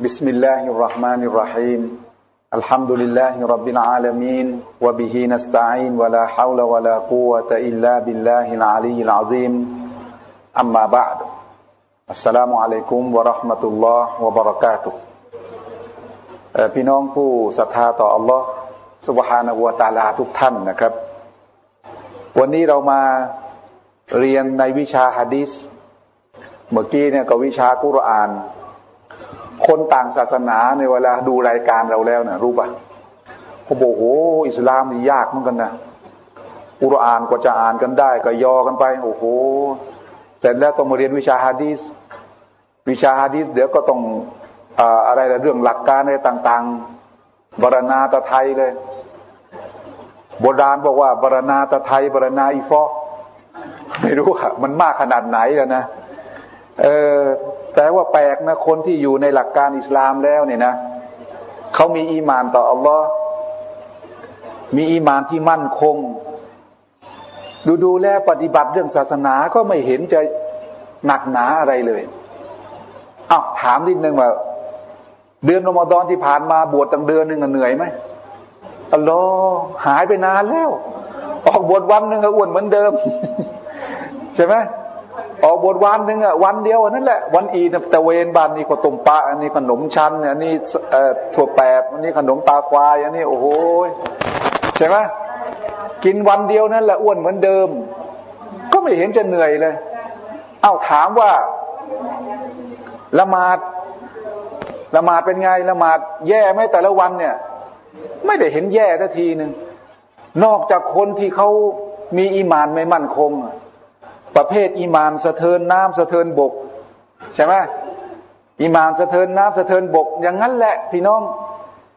بسم الله الرحمن الرحيم الحمد لله رب العالمين وبه نستعين ولا حول ولا قوة إلا بالله العلي العظيم أما بعد السلام عليكم ورحمة الله وبركاته พี่น้องผู้ศรัทธาต่อ Allah สุบฮานาวะตาลาทุกท่านนะครับ วันนี้เรามาเรียนในวิชาฮะดิษเมื่อกี้เนี่ยก็วิชากุรอาน คนต่างศาสนาในเวลาดูรายการเราแล้วเนี่ยรู้ปะเขาบอกโอ้อิสลามนี่ยากเหมือนกันนะกุรอานกว่าจะอ่านกันได้ ก็ยอกันไป โอ้โหเสร็จแล้วต้องมาเรียนวิชาฮะดีษวิชาฮะดีษเดี๋ยวก็ต้องอะไรเรื่องหลักการอะไรต่างๆบรณาตะไทยเลยโบราณบอกว่าบรณาตะไทยบรณาอีฟอไม่รู้อะมันมากขนาดไหนแล้วนะเออ แต่ว่าแปลกนะคนที่อยู่ในหลักการอิสลามแล้วเนี่ยนะเขามีอีมานต่ออัลลอฮ์มีอีมานที่มั่นคง ดูดูแลปฏิบัติเรื่องศาสนาก็ไม่เห็นจะหนักหนาอะไรเลยอ้าวถามนิดนึงว่า เดือนอมฎอนที่ผ่านมาบวชตั้งเดือนหนึ่งเหนื่อยไหมอัลลอฮ์หายไปนานแล้ว ออกบวชวันหนึ่งก็อ้วนเหมือนเดิม ใช่ไหม ออกบทวันหนึ่งอะวันเดียวนั่นแหละ วันอีนตะเวนบานนี่ก็ต้มปลาอันนี้ขนมชั้นอันนี้ถั่วแปบอันนี้ขนมตาควายอันนี้โอ้โหใช่ไหมกินวันเดียวนั่นแหละอ้วนเหมือนเดิม ก็ไม่เห็นจะเหนื่อยเลย เอ้าถามว่าละหมาดละหมาดเป็นไงละหมาดแย่ไหมแต่ละวันเนี่ย ไม่ได้เห็นแย่ทัทีหนึ่งนอกจากคนที่เขามีอีมานไม่มั่นคง ประเภทอิมานสะเทินน้ำสะเทินบก ใช่ไหมอิมานสะเทินน้ำสะเทินบก อย่างนั้นแหละ พี่น้อง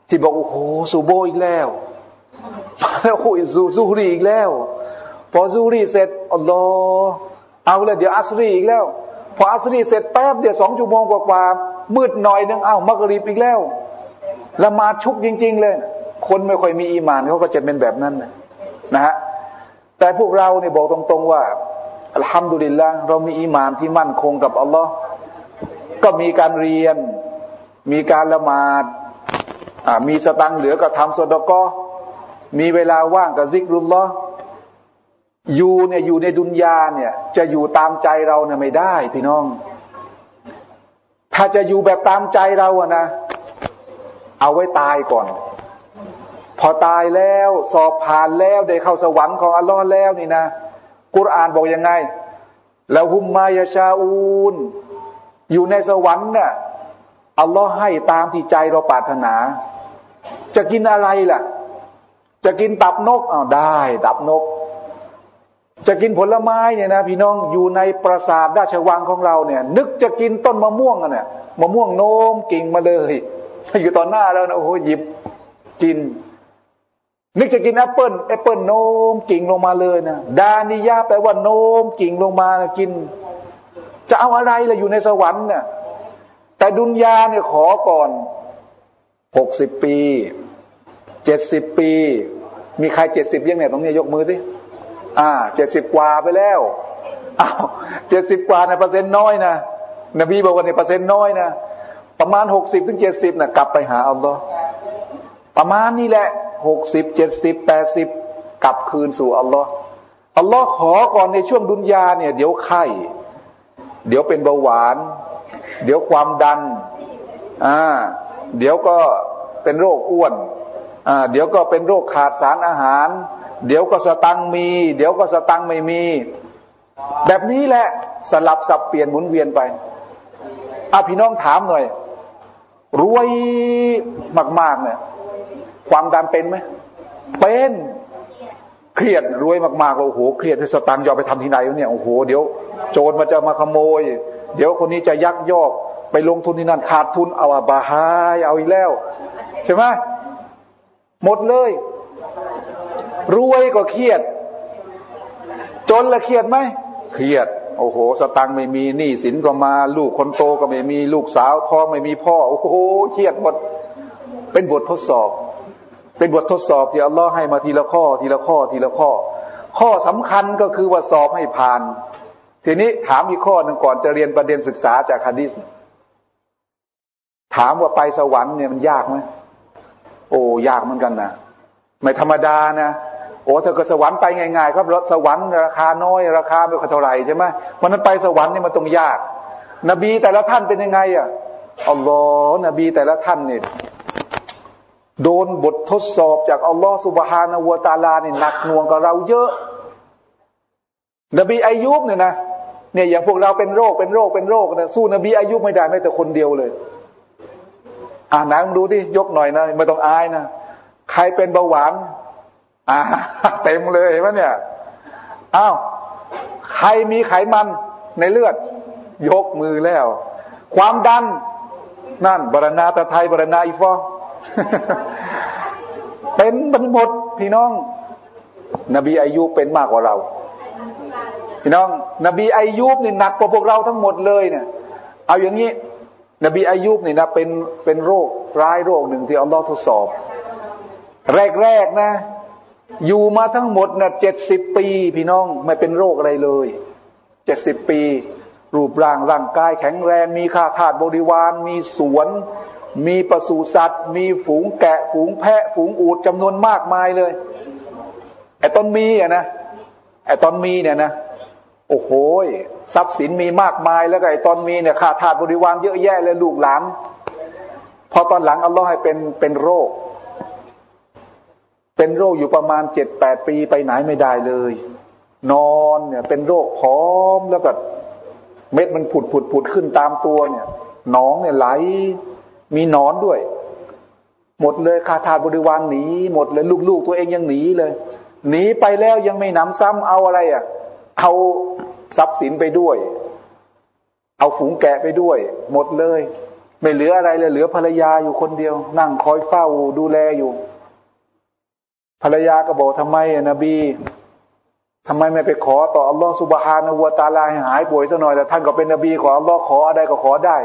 ที่บอกโอ้โหซูโบอีกแล้วแล้วคุยซูซูรีอีกแล้ว พอซูรีเสร็จอัลลอฮ์เอาเลยเดี๋ยวอัสรีอีกแล้ว พออัสรีเสร็จแป๊บเดี๋ยวสองชั่วโมงกว่าๆมืดหน่อยนึงเอ้ามักรีบอีกแล้วละมาชุกจริง ๆ เลย คนไม่ค่อยมีอีมานเขาก็จะเป็นแบบนั้นนะฮะแต่พวกเราเนี่ยบอกตรง ๆ ว่า อัลฮัมดุลิลละเรามีอีมานที่มั่นคงกับอัลลอฮ์ก็มีการเรียน มีการละหมาดมีสตังเหลือก็ทำสดก็มีเวลาว่างกับซิกรุลลออยู่เนี่ยอยู่ในดุนยาเนี่ย จะอยู่ตามใจเราเนี่ยไม่ได้พี่น้อง ถ้าจะอยู่แบบตามใจเราอะนะ เอาไว้ตายก่อน พอตายแล้ว สอบผ่านแล้วได้เข้าสวรรค์ของอัลลอฮ์แล้วนี่นะ กุรอานบอกยังไงแล้วหุมมายาชาอูนอยู่ในสวรรค์เนี่ยอัลลอฮ์ให้ตามที่ใจเราปรารถนา จะกินอะไรล่ะ จะกินตับนกอ้าวได้ ตับนก จะกินผลไม้เนี่ยนะ พี่น้องอยู่ในปราสาทราชวังของเราเนี่ย นึกจะกินต้นมะม่วงอะเนี่ยมะม่วงโน้มกิ่งมาเลย อยู่ต่อหน้าแล้วนะโอ้โหหยิบกิน นึกจะกินแอปเปิลแอปเปิลโน้มกิ่งลงมาเลยนะدانيةแปลว่าโน้มกิ่งลงมานะกิน จะเอาอะไรล่ะอยู่ในสวรรค์เนี่ยแต่ดุนยาเนี่ยขอก่อนหกสิบปีเจ็ดสิบปี มีใครเจ็ดสิบยังเนี่ยตรงนี้ยกมือสิอ่าเจ็ดสิบกว่าไปแล้วอ้าวเจ็ดสิบกว่าในเปอร์เซ็นต์น้อยนะนบีบอกว่าในเปอร์เซ็นต์น้อยนะประมาณหกสิบถึงเจ็ดสิบนะกลับไปหาอัลลอฮ์ประมาณนี้แหละ หกสิบเจ็ดสิบแปดสิบกลับคืนสู่อัลลอฮ์อัลลอฮ์ขอก่อนในช่วงดุนยาเนี่ย เดี๋ยวไข้ เดี๋ยวเป็นเบาหวาน เดี๋ยวความดันอ่าเดี๋ยวก็เป็นโรคอ้วนอ่าเดี๋ยวก็เป็นโรคขาดสารอาหาร เดี๋ยวก็สตังมี เดี๋ยวก็สตังไม่มี แบบนี้แหละสลับสับเปลี่ยนหมุนเวียนไปอะพี่น้องถามหน่อยรวยมากๆเนี่ย ความดันเป็นไหมเป็นเครียดรวยมากๆโอ้โหเครียดที่สตังค์ยอไปทำที่ไหนเนี่ยโอ้โหเดี๋ยว โจรมาจะมาขโมย เดี๋ยวคนนี้จะยักยอกไปลงทุนที่นั่นขาดทุนเอาบาฮายเอาอีกแล้ว ใช่ไหมหมดเลย รวยก็เครียด จนละเครียดไหมเครียด โอ้โห สตังไม่มีหนี้สินก็มา ลูกคนโตก็ไม่มีลูกสาวท้องไม่มีพ่อ โอ้โหเครียดหมด เป็นบททดสอบ เป็นบททดสอบที่อัลลอฮ์ให้มาทีละข้อ ทีละข้อ ทีละข้อ ข้อสำคัญก็คือว่าสอบให้ผ่าน ทีนี้ถามอีกข้อหนึ่งก่อนจะเรียนประเด็นศึกษาจากฮะดิษถามว่าไปสวรรค์เนี่ยมันยากไหมโอ้ยากเหมือนกันนะไม่ธรรมดานะโอ้ถ้าเกิดสวรรค์ไปง่ายๆครับรถสวรรค์ราคาน้อย ราคาไม่ค่อยเท่าไหร่ใช่ไหมวันนั้นไปสวรรค์เนี่ยมันต้องยาก นบีแต่ละท่านเป็นยังไงอะอัลลอฮ์นบีแต่ละท่านเนี่ย โดนบททดสอบจากอัลลอฮ์สุบฮานาวตาลาเนี่ยหนักหน่วงกับเราเยอะนบีอายุบเนี่ยนะเนี่ยอย่างพวกเราเป็นโรคเป็นโรคเป็นโรคนะสู้นบีอายุบไม่ได้แม้แต่คนเดียวเลย อ่านังดูดิยกหน่อยนะไม่ต้องอายนะใครเป็นเบาหวานอ่าเต็มเลยเห็นไหมเนี่ยอ้าวใครมีไขมันในเลือด ยกมือแล้ว ความดัน นั่นบรณาตะไทยบรณาอีฟอ เป็นบันหมดพี่น้อง นบีอายุเป็นมากกว่าเรา พี่น้อง นบีอายุนี่หนักกว่าพวกเราทั้งหมดเลยเนี่ย เอาอย่างนี้ นบีอายุนี่นะเป็นเป็นโรคร้ายโรคหนึ่งที่อัลลอฮ์ทดสอบ แรกๆนะ อยู่มาทั้งหมดนะเจ็ดสิบปี พี่น้องไม่เป็นโรคอะไรเลยเจ็ดสิบปี รูปร่างร่างกายแข็งแรง มีค่าทาสบริวาร มีสวน มีปศุสัตว์ มีฝูงแกะ ฝูงแพะ ฝูงอูดจำนวนมากมายเลยไอ้ต้นมีอะนะไอ้ตอนมีเนี่ยนะโอ้โหทรัพย์สินมีมากมายแล้วก็ไอ้ตอนมีเนี่ยขาาทาสบริวารเยอะแยะเลยลูกหลานพอตอนหลังอัลลอฮ์ให้เป็นเป็นโรค เป็นโรคอยู่ประมาณเจ็ดแปดปีไปไหนไม่ได้เลย นอนเนี่ย เป็นโรคพร้อมแล้วก็เม็ดมันผุดผุดผุดขึ้นตามตัวเนี่ยหนองเนี่ยไหล มีนอนด้วย หมดเลยคาถาบริวารหนีหมดเลยลูกๆตัวเองยังหนีเลยหนีไปแล้วยังไม่นำซ้ำเอาอะไรอะ เอาทรัพย์สินไปด้วย เอาฝูงแกะไปด้วย หมดเลย ไม่เหลืออะไรเลย เหลือภรรยาอยู่คนเดียว นั่งคอยเฝ้าดูแลอยู่ ภรรยาก็บอกทำไมอะนบีทำไมไม่ไปขอต่ออัลลอฮฺสุบฮานาวตาลาให้หายป่วยสักหน่อยแต่ท่านก็เป็นนบีขออัลลอฮ์ขออะไรก็ขอได้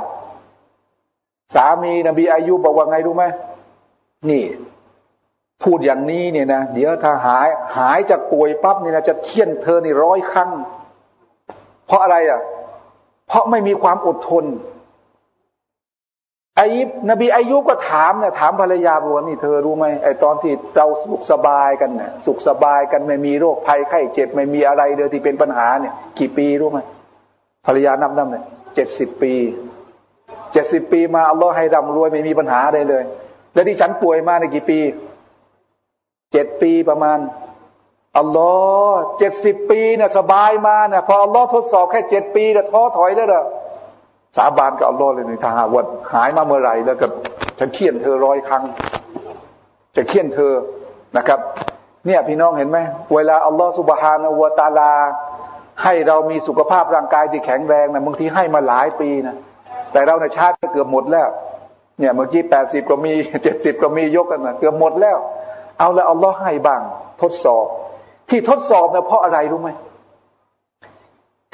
สามีนบีอายุบอกว่าไงรู้ไหมนี่ พูดอย่างนี้เนี่ยนะเดี๋ยวถ้าหายหายจากป่วยปั๊บเนี่ยนะจะเคี่ยนเธอนี่ร้อยครั้ง เพราะอะไรอะ เพราะไม่มีความอดทนอายิบนบีอายุก็ถามเนี่ยถามภรรยาบอกว่านี่เธอรู้ไหมไอตอนที่เราสุขสบายกันเนี่ยสุขสบายกันไม่มีโรคภัยไข้เจ็บไม่มีอะไรเลยที่เป็นปัญหาเนี่ย กี่ปีรู้ไหมภรรยานับนับเนี่ยเจ็ดสิบปี เจ็ดสิบปีมาอัลลอฮ์ให้ร่ำรวยไม่มีปัญหาเลยเลย แล้วที่ฉันป่วยมาในกี่ปีเจ็ดปีประมาณอัลลอฮ์เจ็ดสิบปีเนี่ยสบายมาเนี่ยพออัลลอฮ์ทดสอบแค่เจ็ดปีเนี่ยท้อถอยแล้วเหรอสาบานกับอัลลอฮ์เลยในทางวันหายมาเมื่อไหร่แล้วก็ฉันเคี่ยนเธอร้อยครั้ง จะเคี่ยนเธอนะครับ เนี่ยพี่น้องเห็นไหมเวลาอัลลอฮ์สุบฮานาวตาลา ให้เรามีสุขภาพร่างกายที่แข็งแรงนะบางทีให้มาหลายปีนะ แต่เราในชาติเกือบหมดแล้ว เนี่ยเมื่อกี้แปดสิบก็มีเจ็ดสิบก็มียกกันนะเกือบหมดแล้ว เอาแล้วอัลลอฮ์ให้บ้าง ทดสอบ ที่ทดสอบเนี่ยเพราะอะไรรู้ไหม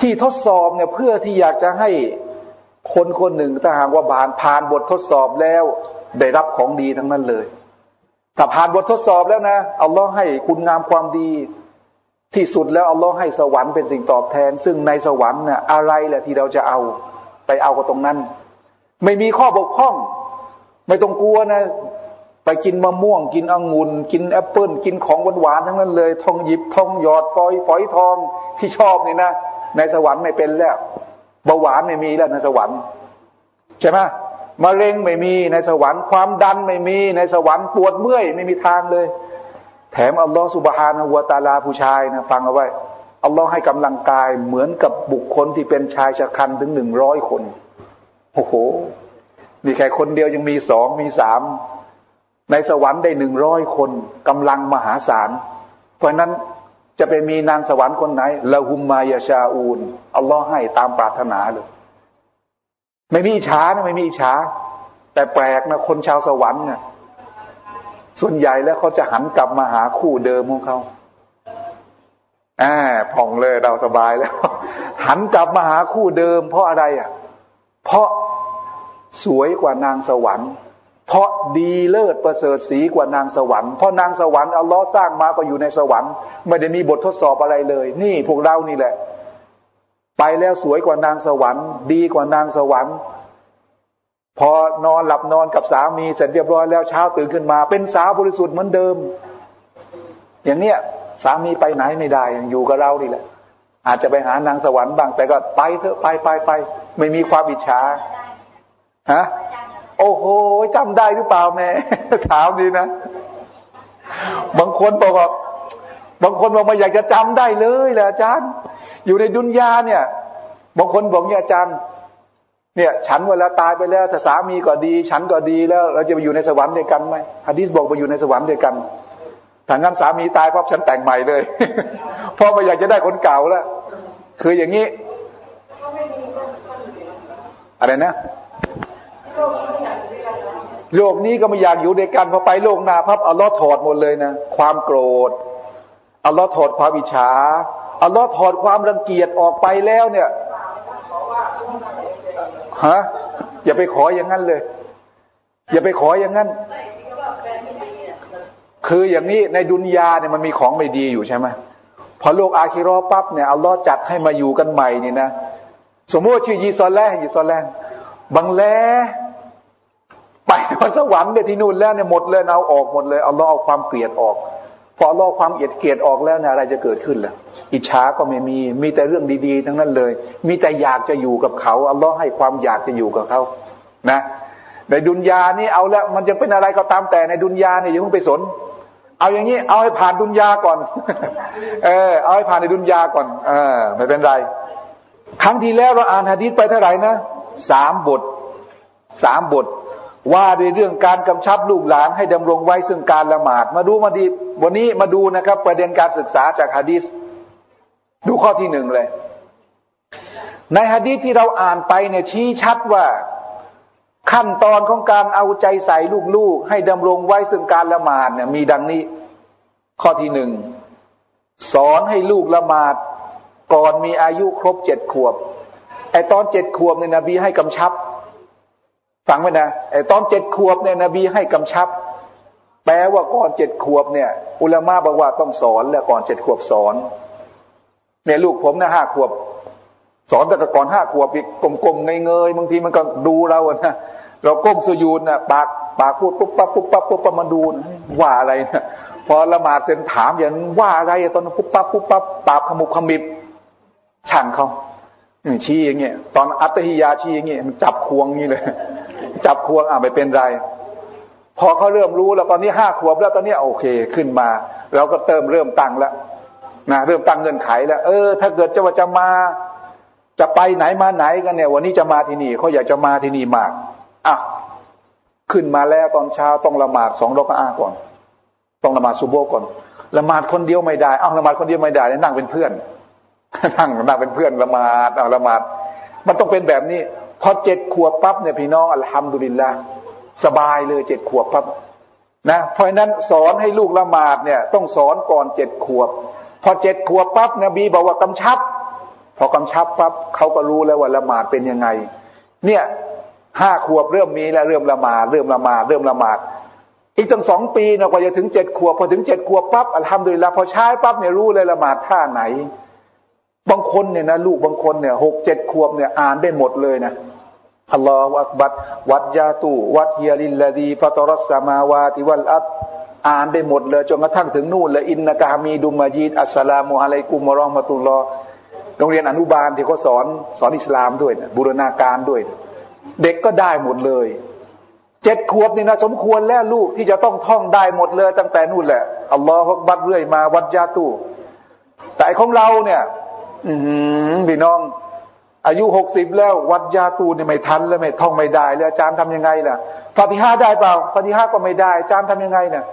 ที่ทดสอบเนี่ยเพื่อที่อยากจะให้คนคนหนึ่งถ้าหากว่าผ่านผ่านบททดสอบแล้ว ได้รับของดีทั้งนั้นเลยถ้าผ่านบททดสอบแล้วนะอัลลอฮ์ให้คุณงามความดี ที่สุดแล้วอัลลอฮ์ให้สวรรค์เป็นสิ่งตอบแทน ซึ่งในสวรรค์เนี่ยอะไรแหละที่เราจะเอา ไปเอากับตรงนั้น ไม่มีข้อบกพร่อง ไม่ต้องกลัวนะ ไปกินมะม่วง กินองุ่นกินแอปเปิลกินของหวานๆทั้งนั้นเลย ทองหยิบทองหยอดฟอยฝอยทองที่ชอบนี่นะในสวรรค์ไม่เป็นแล้วเบาหวานไม่มีแล้วในสวรรค์ใช่ไหมมะเร็งไม่มีในสวรรค์ความดันไม่มีในสวรรค์ปวดเมื่อยไม่มีทางเลย แถมอัลลอฮฺสุบฮานะวตาลาผู้ชายนะฟังเอาไว้ อัลลอฮ์ให้กำลังกายเหมือนกับบุคคลที่เป็นชายชะกันถึงหนึ่งร้อยคน โอ้โห มีแค่คนเดียวยังมีสองมีสามในสวรรค์ได้หนึ่งร้อยคนกำลังมหาศาล เพราะนั้นจะไปมีนางสวรรค์คนไหนละหุมมายาชาอูนอัลลอฮ์ให้ตามปรารถนาเลยไม่มีอิจฉานะไม่มีอิจฉาแต่แปลกนะคนชาวสวรรค์เนี่ยส่วนใหญ่แล้วเขาจะหันกลับมาหาคู่เดิมของเขา อ่าผ่องเลยเราสบายแล้ว หันกลับมาหาคู่เดิม เพราะอะไรอะ เพราะสวยกว่านางสวรรค์ เพราะดีเลิศประเสริฐสีกว่านางสวรรค์เพราะนางสวรรค์อัลลอฮ์สร้างมาก็อยู่ในสวรรค์ ไม่ได้มีบททดสอบอะไรเลย นี่พวกเรานี่แหละ ไปแล้วสวยกว่านางสวรรค์ ดีกว่านางสวรรค์ พอนอนหลับนอนกับสามีเสร็จเรียบร้อยแล้วเช้าตื่นขึ้นมา เป็นสาวบริสุทธิ์เหมือนเดิม อย่างเนี้ย สามีไปไหนไม่ได้อยู่กับเรานี่แหละ อาจจะไปหานางสวรรค์บ้าง แต่ก็ไปเถอะไปไปไปไม่มีความอิจฉาฮะโอ้โหจำได้หรือเปล่าแม่ถามดีนะบางคนบอกว่าบางคนบอกมาอยากจะจำได้เลยแหละอาจารย์ อยู่ในดุนยาเนี่ย บางคนบอกเนี่ยอาจารย์เนี่ย ฉันเวลาตายไปแล้วถ้าสามีก็ดี ฉันก็ดีแล้ว เราจะไปอยู่ในสวรรค์ด้วยกันไหมฮะดิษบอกไปอยู่ในสวรรค์ด้วยกัน ถ้างั้นสามีตายพราะฉันแต่งใหม่เลยเพราะไม่อยากจะได้คนเก่าแล้ว คืออย่างนี้ อะไรนะโลกนี้ก็ไม่อยากอยู่ด้วยกันพอไปโลกหน้าพับอัลลอฮ์ถอดหมดเลยนะ ความโกรธอัลลอฮ์ถอดความอิจฉาอัลลอฮ์ถอดความรังเกียจออกไปแล้วเนี่ยฮะอย่าไปขออย่างนั้นเลย อย่าไปขออย่างนั้น คืออย่างนี้ในดุนยาเนี่ยมันมีของไม่ดีอยู่ใช่ไหมพอโลกอาคิรอปั๊บเนี่ยอัลลอฮ์จัดให้มาอยู่กันใหม่นี่นะสมมติชื่อยีซอลแลยีซอลแลบังแลไปนสวรรค์เนี่ยที่นู่นแล้วเนี่ยหมดเลยเอาออกหมดเลยเอาล้อเอาความเกลียดออก พอล้อความเกลียดเกลียดออกแล้วเนี่ยอะไรจะเกิดขึ้นล่ะ อิจฉาก็ไม่มีมีแต่เรื่องดีๆ ทั้งนั้นเลย มีแต่อยากจะอยู่กับเขาเอัลลอให้ความอยากจะอยู่กับเขานะในดุนยานี่เอาแล้วมันจะเป็นอะไรก็ตามแต่ในดุนยาเนี่ยอย่าเพิ่งไปสน เอาอย่างนี้ เอาให้ผ่านดุนยาก่อน เออ เอาให้ผ่านในดุนยาก่อน เออ ไม่เป็นไร ครั้งที่แล้วเราอ่านฮะดีษไปเท่าไหร่นะสามบท สามบท ว่าด้วยเรื่องการกำชับลูกหลานให้ดำรงไว้ซึ่งการละหมาด มาดูมาดี วันนี้มาดูนะครับ ประเด็นการศึกษาจากฮะดีษดูข้อที่หนึ่งเลย ในฮะดีษที่เราอ่านไปเนี่ยชี้ชัดว่า ขั้นตอนของการเอาใจใส่ลูกๆ ให้ดำรงไว้ซึ่งการละหมาดเนี่ยมีดังนี้ ข้อที่หนึ่งสอนให้ลูกละหมาด ก่อนมีอายุครบเจ็ดขวบไอตอนเจ็ดขวบเนี่ยนบีให้กำชับฟังไว้นะไอตอนเจ็ดขวบเนี่ยนบีให้กำชับ แปลว่าก่อนเจ็ดขวบเนี่ย อุลามะบอกว่าต้องสอนแล้วก่อนเจ็ดขวบสอนเนี่ยลูกผมนะห้าขวบ สอนแต่ก่อนห้าขวบอีกกลมๆเงยๆบางทีมันก็ดูเราอะนะ เราก้มสยูนนะปากปากพูดปุ๊บปั๊บปุ๊บปั๊บปุ๊บปั๊บมาดูว่าอะไรนะพอละหมาดเสร็จถามอย่างว่าอะไรตอนปุ๊บปั๊บปุ๊บปั๊บปากขมุกขมิบช่างเขาชี้อย่างเงี้ยตอนอัตหิยาชี้อย่างเงี้ยมันจับควงงี้เลย จับควงอะไม่เป็นไร พอเขาเริ่มรู้แล้วตอนนี้ห้าขวบแล้วตอนนี้โอเคขึ้นมา เราก็เติมเริ่มตั้งแล้วนะเริ่มตั้งเงินไขแล้ว เออ ถ้าเกิดจะว่าจะมา จะไปไหนมาไหนกันเนี่ย วันนี้จะมาที่นี่เขาอยากจะมาที่นี่มาก อะขึ้นมาแล้วตอนเช้าต้องละหมาดสองรอกอาก่อน ต้องละหมาดซูโบก่อนละหมาดคนเดียวไม่ได้เอ้าละหมาดคนเดียวไม่ได้นั่งเป็นเพื่อนนั่งนั่งเป็นเพื่อนละหมาดเอาละหมาด มันต้องเป็นแบบนี้ พอเจ็ดขวบปั๊บเนี่ยพี่น้องอัลฮัมดุลิลละสบายเลยเจ็ดขวบปั๊บนะเพราะนั้นสอนให้ลูกละหมาดเนี่ย ต้องสอนก่อนเจ็ดขวบ พอเจ็ดขวบปั๊บนบีบอกว่ากำชับ พอกำชับปั๊บเขาก็รู้แล้วว่าละหมาดเป็นยังไง เนี่ย ห้าขวบเริ่มมีแล้วเริ่มละหมาดเริ่มละหมาดเริ่มละหมาดอีกตั้งสองปีนะกว่าจะถึงเจ็ดขวบพอถึงเจ็ดขวบปั๊บอัลฮัมดุลิละพอใช้ปั๊บเนี่ยรู้เลยละหมาดท่าไหน บางคนเนี่ยนะลูกบางคนเนี่ยหกเจ็ดขวบเนี่ยอ่านได้หมดเลยนะالله أكبر وجهت وجهي للذي فطر السماوات والأرضอ่านได้หมดเลยจนกระทั่งถึงนู่นเลยإنك حميد مجيد السلام عليكم ورحمة اللهโรงเรียนอนุบาลที่เขาสอนสอนอิสลามด้วยบูรณาการด้วย เด็กก็ได้หมดเลยเจ็ดขวบนี่นะสมควรแล้วลูกที่จะต้องท่องได้หมดเลย ตั้งแต่นู่นแหละالله أكبر เรื่อยมา وجهتแต่ของเราเนี่ย อืพี่น้อง อายุหกสิบแล้ว วัดยาตูนี่ไม่ทันแล้วไม่ท่องไม่ได้แล้วอาจารย์ทำยังไงล่ะฟาติฮาได้เปล่าฟาติฮาก็ไม่ได้อาจารย์ทำยังไงเนี่ย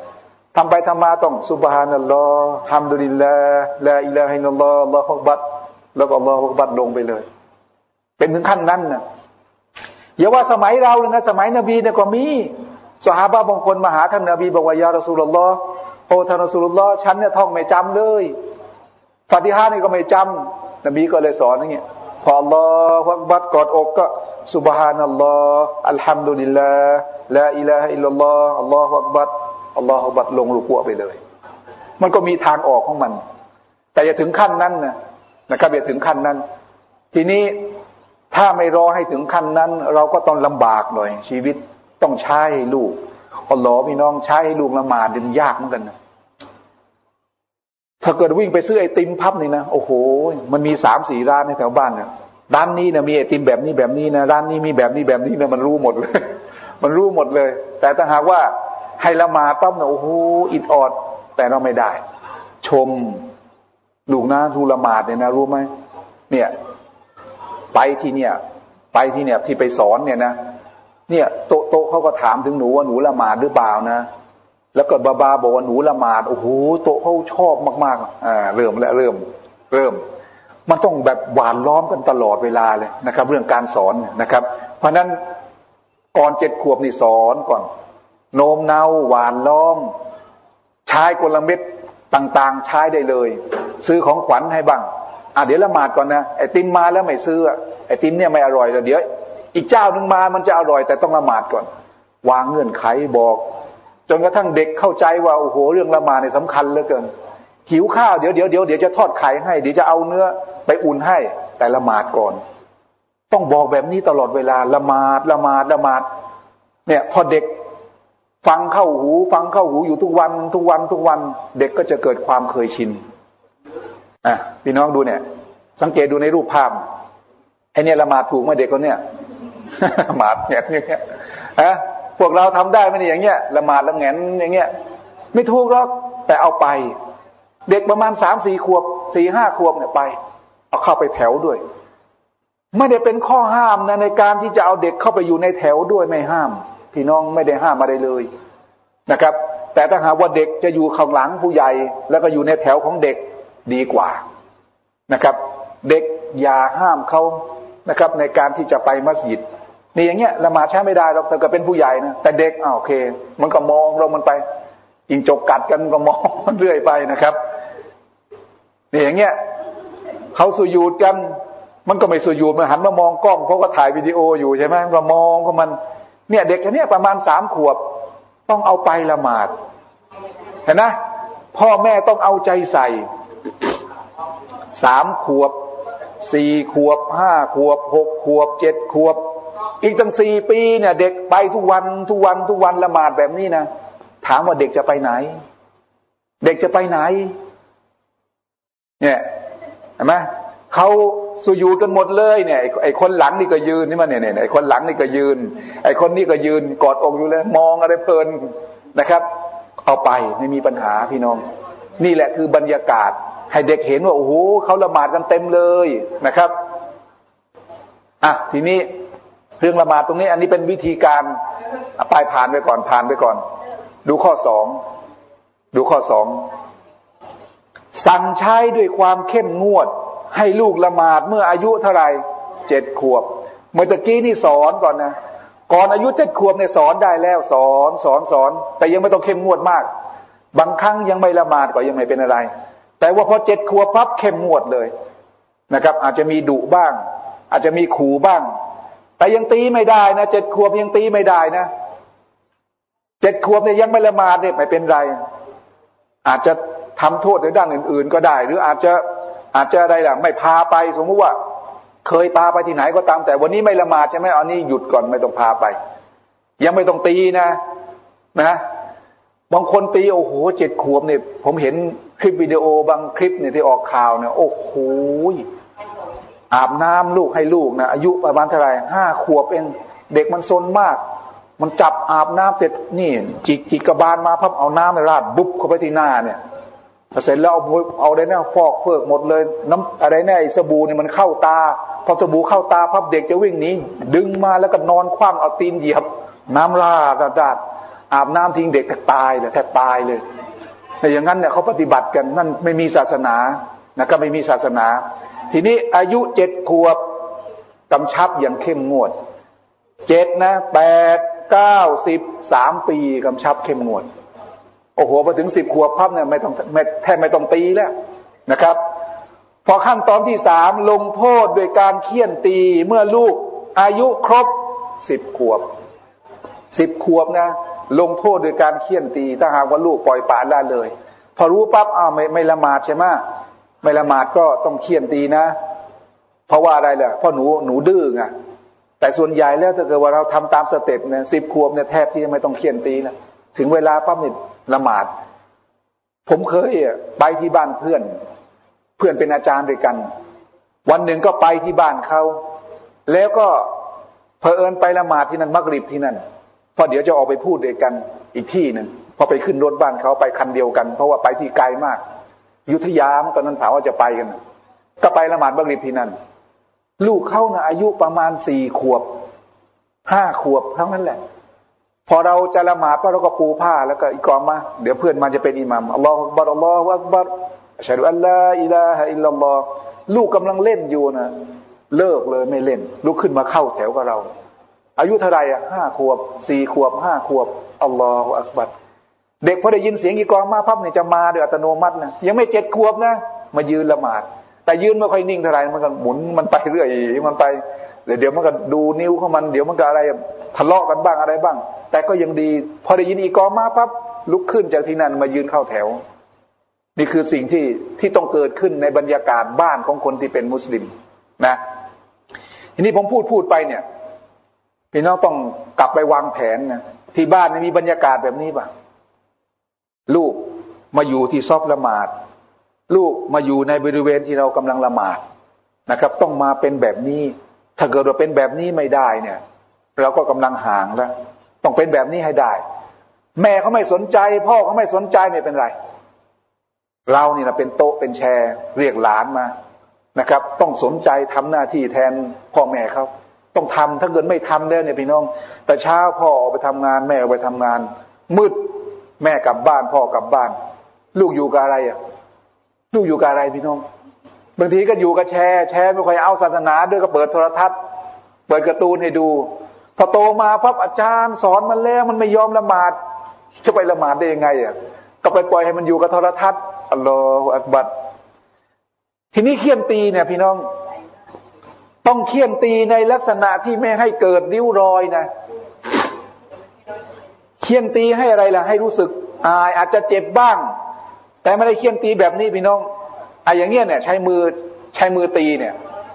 ทำไปทำมาต้องสุบฮานัลลอฮ์ฮัมดุลิลลาห์ลาอิลาฮินัลลอฮ์ลอฮฺบัดแล้วก็ลอฮฺบัดลงไปเลย เป็นถึงขั้นนั้นน่ะ อย่าว่าสมัยเราเลยนะสมัยนบีเนี่ยก็มีสหายบางคนมาหาท่านนบีบอกว่ายารสุลลอฮ์โอท่านรสุลลอฮ์ฉันเนี่ยท่องไม่จำเลยฟาติฮานี่ก็ไม่จำนบีก็เลยสอนอย่างเงี้ยพออัลลอฮฺบัดกอดอกก็สุบฮานัลลอฮฺอัลฮัมดุลิลลาห์ลาอิลาฮะอิลลัลลอฮฺอัลลอฮฺบัดอัลลอฮฺบัดลงรุกัวไปเลย มันก็มีทางออกของมัน แต่อย่าถึงขั้นนั้นนะนะครับอย่าถึงขั้นนั้น ทีนี้ ถ้าไม่รอให้ถึงขั้นนั้น เราก็ต้องลำบากหน่อย ชีวิตต้องใช้ให้ลูกอัลลอฮ์พี่น้องใช้ให้ลูกละหมาดดึงยากเหมือนกันนะถ้าเกิดวิ่งไปซื้อไอติมพับนี่นะโอ้โห มันมีสามสี่ร้านในแถวบ้านเนี่ยร้านนี้นะมีไอติมแบบนี้แบบนี้นะร้านนี้มีแบบนี้แบบนี้นะมันรู้หมดเลย มันรู้หมดเลย แต่ถ้าหากว่าให้ละหมาดปั๊บเนี่ยโอ้โหอิดออด แต่เราไม่ได้ ชมลูกนะทูละหมาดเนี่ยนะรู้ไหมเนี่ย ไปที่เนี่ย ไปที่เนี่ยที่ไปสอนเนี่ยนะเนี่ยโตโตเขาก็ถามถึงหนูว่าหนูละหมาดหรือเปล่านะ แล้วก็บาบาบอกว่าหนูละหมาดโอ้โหโตเขาชอบมากๆอ่าเริ่มแล้วเริ่ม เริ่ม มันต้องแบบหวานล้อมกันตลอดเวลาเลยนะครับ เรื่องการสอนนะครับ เพราะนั้นก่อนเจ็ดขวบนี่สอนก่อน โน้มเนาหวานล้อม ใช้กลเม็ดต่างๆ ใช้ได้เลย ซื้อของขวัญให้บ้าง อะเดี๋ยวละหมาดก่อนนะไอติมมาแล้วไม่ซื้อไอติมเนี่ยไม่อร่อยแล้วเดี๋ยว อีกเจ้าหนึ่งมามันจะอร่อย แต่ต้องละหมาดก่อน วางเงื่อนไขบอก จนกระทั่งเด็กเข้าใจว่าโอ้โหเรื่องละหมาดเนี่ยสำคัญเหลือเกินหิวข้าวเดี๋ยวเดี๋ยวเดี๋ยวเดี๋ยวจะทอดไข่ให้เดี๋ยวจะเอาเนื้อไปอุ่นให้ แต่ละหมาดก่อน ต้องบอกแบบนี้ตลอดเวลาละหมาดละหมาดละหมาด เนี่ย พอเด็กฟังเข้าหู ฟังเข้าหูอยู่ทุกวันทุกวันทุกวัน เด็กก็จะเกิดความเคยชิน อะพี่น้องดูเนี่ย สังเกตดูในรูปภาพไอเนี่ยละหมาดถูกไหมเด็กคนเนี้ยหมาดเนี่ยอย่างเงี้ยฮะพวกเราทำได้ไหมเนี่ยอย่างเงี้ยละหมาดละแงนอย่างเงี้ย ไม่ถูกหรอกแต่เอาไป เด็กประมาณสามสี่ขวบสี่ห้าขวบเนี่ยไป เอาเข้าไปแถวด้วย ไม่ได้เป็นข้อห้ามนะในการที่จะเอาเด็กเข้าไปอยู่ในแถวด้วยไม่ห้าม พี่น้องไม่ได้ห้ามอะไรเลยนะครับ แต่ถ้าหากว่าเด็กจะอยู่ข้างหลังผู้ใหญ่ แล้วก็อยู่ในแถวของเด็ก ดีกว่านะครับ เด็กอย่าห้ามเขานะครับ ในการที่จะไปมัสยิดนี่อย่างเงี้ยละหมาดใช้ไม่ได้หรอกแต่ก็เป็นผู้ใหญ่นะแต่เด็กอ้าวโอเค มันก็มองเรามันไปจิงจกกัดกันก็มองมันเรื่อยไปนะครับนี่อย่างเงี้ยเขาสุยูดกัน มันก็ไม่สุยูดมันหันมามองกล้องเพราะก็ถ่ายวิดีโออยู่ใช่ไหมก็มองก็มัน เนี่ยเด็กแค่นี้ประมาณสามขวบ ต้องเอาไปละหมาดเห็นนะพ่อแม่ต้องเอาใจใส่ สามขวบสี่ขวบห้าขวบหกขวบเจ็ดขวบ อีกตั้งสี่ปีเนี่ย เด็กไปทุกวันทุกวันทุกวันละหมาดแบบนี้นะถามว่าเด็กจะไปไหน เด็กจะไปไหน เนี่ยเห็นไหมเขาสุยูกันหมดเลยเนี่ยไอ้คนหลังนี่ก็ยืนนี่มันเนี่ยเนี่ยไอ้คนหลังนี่ก็ยืน ไอ้คนนี้ก็ยืนกอดอกอยู่เลย มองอะไรเพลินนะครับ เอาไปไม่มีปัญหาพี่น้อง นี่แหละคือบรรยากาศ ให้เด็กเห็นว่าโอ้โหเขาละหมาดกันเต็มเลยนะครับอะทีนี้เรื่องละหมาดตรงนี้ อันนี้เป็นวิธีการไปผ่านไปก่อนผ่านไปก่อน ดูข้อสองดูข้อสองสั่งใช้ด้วยความเข้มงวด ให้ลูกละหมาดเมื่ออายุเท่าไรเจ็ดขวบ เมื่อตะกี้นี่สอนก่อนนะก่อนอายุเจ็ดขวบเนี่ยสอนได้แล้วสอนสอนสอน แต่ยังไม่ต้องเข้มงวดมาก บางครั้งยังไม่ละหมาดก็ยังไม่เป็นอะไร แต่ว่าพอเจ็ดขวบพับเข้มงวดเลยนะครับ อาจจะมีดุบ้าง อาจจะมีขู่บ้าง แต่ยังตีไม่ได้นะเจ็ดขวบยังตีไม่ได้นะเจ็ดขวบเนี่ยยังไม่ละมาดเนี่ยไม่เป็นไร อาจจะทำโทษในด้านอื่น ๆ ก็ได้ หรืออาจจะอาจจะอะไรล่ะ ไม่พาไปสมมติว่า เคยพาไปที่ไหนก็ตาม แต่วันนี้ไม่ละมาดใช่ไหมอันนี้หยุดก่อนไม่ต้องพาไป ยังไม่ต้องตีนะ นะบางคนตีโอ้โหเจ็ดขวบเนี่ยผมเห็น คลิปวิดีโอบางคลิปเนี่ยที่ออกข่าวเนี่ยโอ้โหอาบน้ำลูกให้ลูกนะอายุประมาณเท่าไหร่ห้าขวบเองเด็กมันซนมาก มันจับอาบน้ำเสร็จนี่ จิกจิกกระบาลมาพับเอาน้ำในราดบุ๊บเข้าไปที่หน้าเนี่ยเสร็จแล้วเอาเอาได้แน่ฟอกเฟิกหมดเลย น้ำอะไรแน่สบู่เนี่ยมันเข้าตา พอสบู่เข้าตาพับเด็กจะวิ่งหนีดึงมาแล้วก็นอนคว่ำเอาตีนเหยียบ น้ำราดราดอาบน้ำทิ้งเด็กแทบตายเลยแทบตายเลย แต่อย่างนั้นเนี่ยเขาปฏิบัติกันนั่นไม่มีศาสนานะก็ไม่มีศาสนา ทีนี้อายุเจ็ดขวบกำชับอย่างเข้มงวดเจ็ดนะแปดเก้าสิบสามปีกำชับเข้มงวดโอ้โหพอถึงสิบขวบพับเนี่ยไม่ต้องแทบไม่ต้องตีแล้วนะครับ พอขั้นตอนที่สามลงโทษโดยการเคี่ยนตีเมื่อลูกอายุครบสิบขวบสิบขวบนะ ลงโทษโดยการเคี่ยนตี ถ้าหากว่าลูกปล่อยปละละเลย พอรู้ปั๊บอ้าวไม่ไม่ละหมาดใช่ไหมไม่ละหมาดก็ต้องเคี่ยนตีนะ เพราะว่าอะไรล่ะเพราะหนูหนูดื้อไงแต่ส่วนใหญ่แล้วถ้าเกิดว่าเราทำตามสเต็ปเนี่ยสิบขวบเนี่ยแทบที่ไม่ต้องเคี่ยนตีนะถึงเวลาปั๊บเนี่ยละหมาด ผมเคยไปที่บ้านเพื่อน เพื่อนเป็นอาจารย์ด้วยกัน วันหนึ่งก็ไปที่บ้านเขาแล้วก็เพอเอิญไปละหมาดที่นั่นมักริบที่นั่น พอเดี๋ยวจะออกไปพูดด้วยกันอีกที่หนึ่งพอไปขึ้นรถบ้านเขาไปคันเดียวกัน เพราะว่าไปที่ไกลมาก ยุทธยามตอนนั้นถามว่าจะไปกัน ก็ไปละหมาดมักริบที่นั่น ลูกเขานะอายุประมาณสี่ขวบห้าขวบเท่านั้นแหละ พอเราจะละหมาดเราก็ปูผ้าแล้วก็อีกอมมาเดี๋ยวเพื่อนมาจะเป็นอิหมัมอัลลอฮฺบัลอัลลอฮฺอักบัรชาดุอัลลอฮฺอิลาฮะอิลลัลลอฮลูกกำลังเล่นอยู่นะเลิกเลยไม่เล่น ลุกขึ้นมาเข้าแถวกับเรา อายุเท่าไรอะห้าขวบสี่ขวบห้าขวบอัลลอฮฺอักบัรเด็กพอได้ยินเสียงอีกอมาพับเนี่ยจะมาโดยอัตโนมัตินะยังไม่เจ็ดขวบนะมายืนละหมาด แต่ยืนไม่ค่อยนิ่งเท่าไหร่มันก็หมุนมันไปเรื่อยมันไปเดี๋ยวมันก็ดูนิ้วของมันเดี๋ยวมันก็อะไรทะเลาะกันบ้างอะไรบ้าง แต่ก็ยังดี พอได้ยินอีกอมาปั๊บลุกขึ้นจากที่นั่นมายืนเข้าแถว นี่คือสิ่งที่ที่ต้องเกิดขึ้นในบรรยากาศบ้านของคนที่เป็นมุสลิมนะทีนี้ผมพูดพูดไปเนี่ย พี่น้องต้องกลับไปวางแผนนะที่บ้านมีบรรยากาศแบบนี้ป่ะ ลูกมาอยู่ที่ซอบละหมาด ลูกมาอยู่ในบริเวณที่เรากำลังละหมาดนะครับ ต้องมาเป็นแบบนี้ ถ้าเกิดว่าเป็นแบบนี้ไม่ได้เนี่ย เราก็กำลังห่างแล้วต้องเป็นแบบนี้ให้ได้ แม่เขาไม่สนใจ พ่อเขาไม่สนใจไม่เป็นไร เรานี่นะเป็นโต๊ะเป็นแชร์ เรียกหลานมานะครับ ต้องสนใจทำหน้าที่แทนพ่อแม่เขา ต้องทำถ้าเกิดไม่ทำแล้วเนี่ยพี่น้อง แต่เช้าพ่อออกไปทำงานแม่ออกไปทำงาน มืดแม่กลับบ้านพ่อกลับบ้าน ลูกอยู่กับอะไรอะลูกอยู่กับอะไรพี่น้อง บางทีก็อยู่กับแชร์แชร์ไม่ค่อยเอาศาสนาด้วยก็เปิดโทรทัศน์ เปิดการ์ตูนให้ดู พอโตมาพับอาจารย์สอนมันแล้วมันไม่ยอมละหมาดจะไปละหมาดได้ยังไงอะก็ไปปล่อยให้มันอยู่กับโทรทัศน์อัลลอฮฺอักบัดทีนี้เคี่ยนตีเนี่ย พี่น้อง ต้องเคี่ยนตีในลักษณะที่ไม่ให้เกิดริ้วรอยนะเคี่ยนตีให้อะไรล่ะ ให้รู้สึกอายอาจจะเจ็บบ้าง แต่ไม่ได้เคี่ยนตีแบบนี้พี่น้องไอ้อย่างเงี้ยเนี่ย ใช้มือใช้มือตีเนี่ย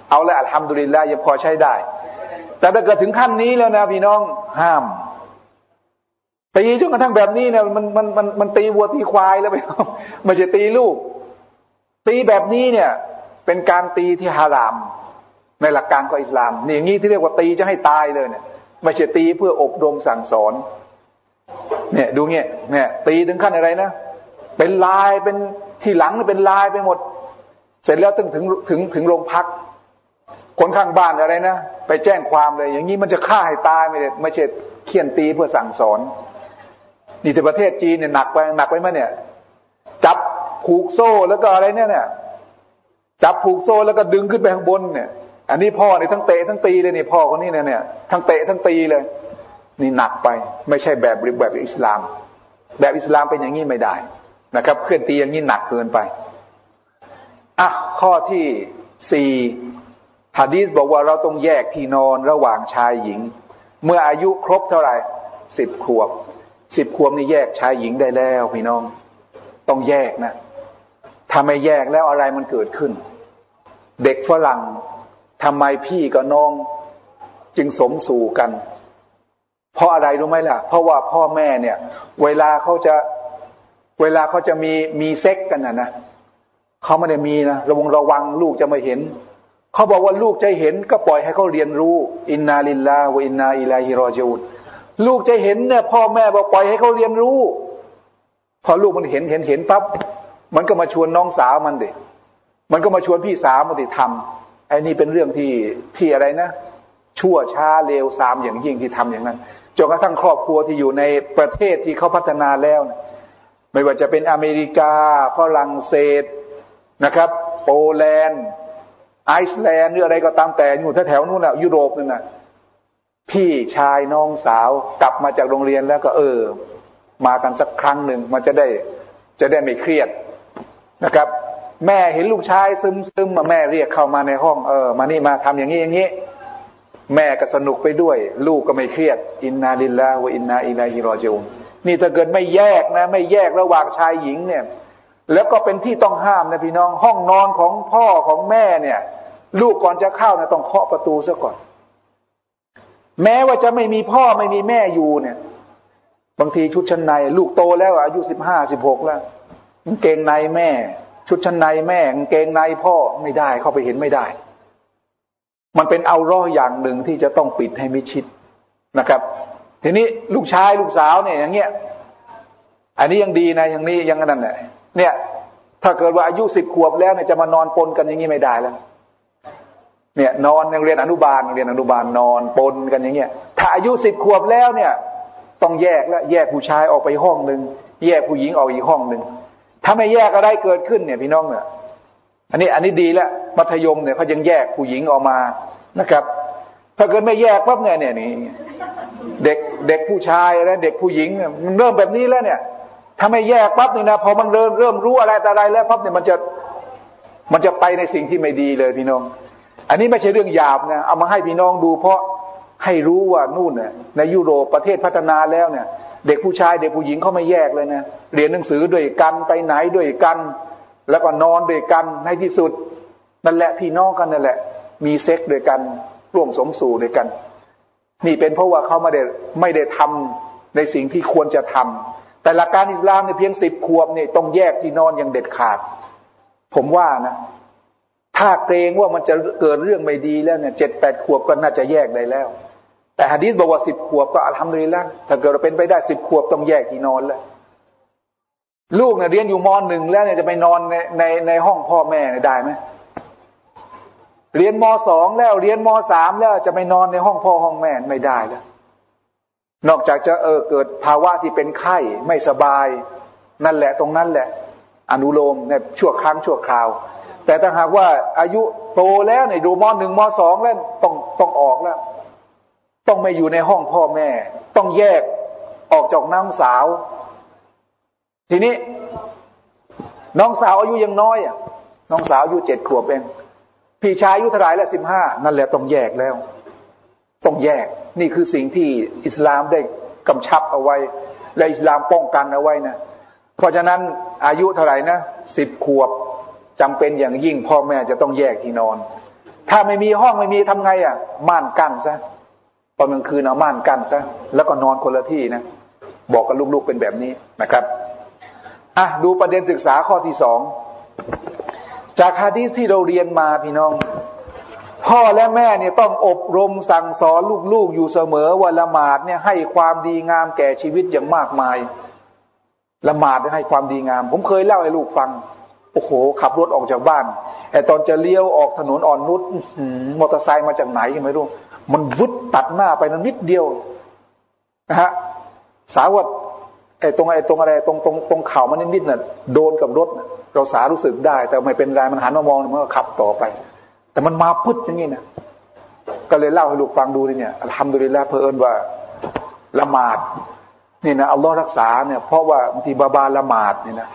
เอาละอัลฮัมดุลิลลาห์ยังพอใช้ได้ แต่ถ้าเกิดถึงขั้นนี้แล้วนะพี่น้องห้ามตีจนกระทั่งแบบนี้เนี่ยมันมันมันมันตีวัวตีควายแล้วไปไม่ใช่ตีลูก ตีแบบนี้เนี่ย เป็นการตีที่ฮาราม ในหลักการของอิสลามนี่อย่างนี้ที่เรียกว่าตีจะให้ตายเลยเนี่ยไม่ใช่ตีเพื่ออบรมสั่งสอน เนี่ยดูเงี้ยเนี่ยตีถึงขั้นอะไรนะเป็นลายเป็นที่หลังเป็นลายไปหมด เสร็จแล้วถึงถึงถึงถึงโรงพัก คนข้างบ้านอะไรนะไปแจ้งความเลย อย่างนี้มันจะฆ่าให้ตายไม่ได้ไม่ใช่เคี่ยนตีเพื่อสั่งสอนนี่แต่ประเทศจีนเนี่ยหนักไปหนักไปไหมเนี่ย จับผูกโซ่แล้วก็อะไรเนี่ยเนี่ยจับผูกโซ่แล้วก็ดึงขึ้นไปข้างบนเนี่ย อันนี้พ่อเนี่ยทั้งเตะทั้งตีเลยนี่พ่อคนนี้เนี่ยเนี่ยทั้งเตะทั้งตีเลย นี่หนักไป ไม่ใช่แบบแบบอิสลาม แบบอิสลามเป็นอย่างนี้ไม่ได้นะครับเคลื่อนตีอย่างนี้หนักเกินไปอะข้อที่สี่ฮะดีสบอกว่าเราต้องแยกที่นอนระหว่างชายหญิง เมื่ออายุครบเท่าไหร่สิบขวบสิบขวบนี่แยกชายหญิงได้แล้วพี่น้อง ต้องแยกนะถ้าไม่แยกแล้วอะไรมันเกิดขึ้น เด็กฝรั่ง ทำไมพี่กับน้องจึงสมสู่กัน เพราะอะไรรู้ไหมล่ะ เพราะว่าพ่อแม่เนี่ย เวลาเขาจะ เวลาเขาจะมีมีเซ็กกันนะนะเขาไม่ได้มีนะระวังระวังลูกจะไม่เห็นเขาบอกว่าลูกจะเห็นก็ปล่อยให้เขาเรียนรู้ อินนาลิลลาห์อินนาอิลัยฮิรอจูดลูกจะเห็นเนี่ย พ่อแม่บอกปล่อยให้เขาเรียนรู้ พอลูกมันเห็นเห็นเห็นปั๊บมันก็มาชวนน้องสาวมันเด็มันก็มาชวนพี่สาวมันติทำ ไอ้นี่เป็นเรื่องที่ที่อะไรนะ ชั่วช้าเลวซามอย่างยิ่งที่ทำอย่างนั้นจนกระทั่งครอบครัวที่อยู่ในประเทศที่เขาพัฒนาแล้วนะไม่ว่าจะเป็นอเมริกาฝรั่งเศสนะครับ โปแลนด์ไอซ์แลนด์หรืออะไรก็ตามแต่อยู่แถวๆนู้นนะยุโรปนั่นนะพี่ชายน้องสาวกลับมาจากโรงเรียนแล้วก็เออ มากันสักครั้งหนึ่งมันจะได้จะได้ไม่เครียดนะครับ แม่เห็นลูกชายซึมซึมมาแม่เรียกเข้ามาในห้องเออมานี่มาทำอย่างนี้อย่างนี้ แม่ก็สนุกไปด้วย ลูกก็ไม่เครียด อินนาลิลลาห์วอินนาอิลัยฮิรอจูนนี่ถ้าเกิดไม่แยกนะ ไม่แยกระหว่างชายหญิงเนี่ย แล้วก็เป็นที่ต้องห้ามนะพี่น้อง ห้องนอนของพ่อของแม่เนี่ย ลูกก่อนจะเข้านะต้องเคาะประตูซะก่อน แม้ว่าจะไม่มีพ่อไม่มีแม่อยู่เนี่ย บางทีชุดชั้นใน ลูกโตแล้วอายุสิบห้าสิบหกแล้วกางเกงในแม่ ชุดชั้นในแม่กางเกงในพ่อไม่ได้เข้าไปเห็นไม่ได้ มันเป็นเอาร่ออย่างหนึ่งที่จะต้องปิดให้มิชิดนะครับ ทีนี้ลูกชายลูกสาวเนี่ยอย่างเงี้ย อันนี้ยังดีนะอย่างนี้ยังนั่นแหละเนี่ย ถ้าเกิดว่าอายุสิบขวบแล้วเนี่ยจะมานอนปนกันอย่างนี้ไม่ได้แล้วเนี่ยนอนยังเรียนอนุบาลเรียนอนุบาลนอนปนกันอย่างเงี้ย ถ้าอายุสิบขวบแล้วเนี่ย ต้องแยกแล้วแยกผู้ชายออกไปห้องหนึ่งแยกผู้หญิงออกอีกห้องหนึ่ง ถ้าไม่แยกอะไรเกิดขึ้นเนี่ยพี่น้องเนี่ยอันนี้อันนี้ดีแล้วมัธยมเนี่ยเขายังแยกผู้หญิงออกมานะครับ ถ้าเกิดไม่แยกปั๊บเนี่ยเนี่ยนี่เด็กเด็กผู้ชายแล้วเด็กผู้หญิงมันเริ่มแบบนี้แล้วเนี่ย ถ้าไม่แยกปั๊บเนี่ยนะพอมันเริ่มเริ่มรู้อะไรแต่อะไรแล้วปั๊บเนี่ยมันจะมันจะไปในสิ่งที่ไม่ดีเลยพี่น้อง อันนี้ไม่ใช่เรื่องหยาบนะเอามาให้พี่น้องดู เพราะให้รู้ว่านู่นเนี่ยในยุโรปประเทศพัฒนาแล้วเนี่ย เด็กผู้ชายเด็กผู้หญิงเขาไม่แยกเลยนะเรียนหนังสือด้วยกันไปไหนด้วยกัน แล้วก็นอนด้วยกันในที่สุด นั่นแหละพี่น้องกันนั่นแหละ มีเซ็กด้วยกันร่วมสมสู่ด้วยกัน นี่เป็นเพราะว่าเขาไม่ได้ไม่ได้ทำในสิ่งที่ควรจะทำแต่หลักการอิสลามในเพียงสิบขวบเนี่ยต้องแยกที่นอนอย่างเด็ดขาด ผมว่านะ ถ้าเกรงว่ามันจะเกิดเรื่องไม่ดีแล้วเนี่ยเจ็ดแปดขวบก็น่าจะแยกได้แล้ว แต่ฮะดีษบอกว่าสิบขวบก็อัลฮัมดุลิลละถ้าเกิดเราเป็นไปได้สิบขวบต้องแยกที่นอนแล้ว ลูกเนี่ยเรียนอยู่มหนึ่งแล้วเนี่ยจะไปนอนในในในห้องพ่อแม่ได้ไหมเรียนมสองแล้วเรียนมสามแล้วจะไปนอนในห้องพ่อห้องแม่ไม่ได้แล้ว นอกจากจะเออเกิดภาวะที่เป็นไข้ไม่สบาย นั่นแหละตรงนั้นแหละ อนุโลมเนี่ยชั่วครั้งชั่วคราว แต่ถ้าหากว่าอายุโตแล้วเนี่ยดูมหนึ่งมสองแล้วต้องต้องออกแล้ว ต้องไม่อยู่ในห้องพ่อแม่ ต้องแยกออกจากน้องสาว ทีนี้ น้องสาวอายุยังน้อยอะ น้องสาวอายุเจ็ดขวบเองพี่ชายอายุเท่าไรแล้วสิบห้านั่นแหละต้องแยกแล้ว ต้องแยก นี่คือสิ่งที่อิสลามได้กำชับเอาไว้ และอิสลามป้องกันเอาไว้นะเพราะฉะนั้นอายุเท่าไหร่นะสิบขวบจำเป็นอย่างยิ่งพ่อแม่จะต้องแยกที่นอน ถ้าไม่มีห้องไม่มีทำไงอะม่านกั้นซะ ตอนกลางคืนเอาม่านกั้นซะแล้วก็นอนคนละที่นะ บอกกับลูกๆเป็นแบบนี้นะครับอะดูประเด็นศึกษาข้อที่สองจากฮะดีษที่เราเรียนมาพี่น้อง พ่อและแม่เนี่ยต้องอบรมสั่งสอนลูกๆ อยู่เสมอว่าละหมาดเนี่ยให้ความดีงามแก่ชีวิตอย่างมากมายละหมาดให้ความดีงาม ผมเคยเล่าให้ลูกฟังโอ้โห ขับรถออกจากบ้านไอ้ตอนจะเลี้ยวออกถนนอ่อนนุชมอเตอร์ไซค์มาจากไหนก็ไม่รู้ มันวุดตัดหน้าไปนั้นนิดเดียวนะฮะสาวดไอ้ตรงไอ้ตรงอะไรตรงตรงตรงเข่ามันนิดๆน่ะโดนกับรถเราสารู้สึกได้ แต่ไม่เป็นไรมันหันมามองมันก็ขับต่อไป แต่มันมาพุทอย่างนี้นะก็เลยเล่าให้ลูกฟังดูเนี่ยทำดูดีแล้วเพอิญว่าละหมาดนี่นะอัลลอฮ์รักษาเนี่ยเพราะว่าบางทีบาบาละหมาดเนี่ยนะ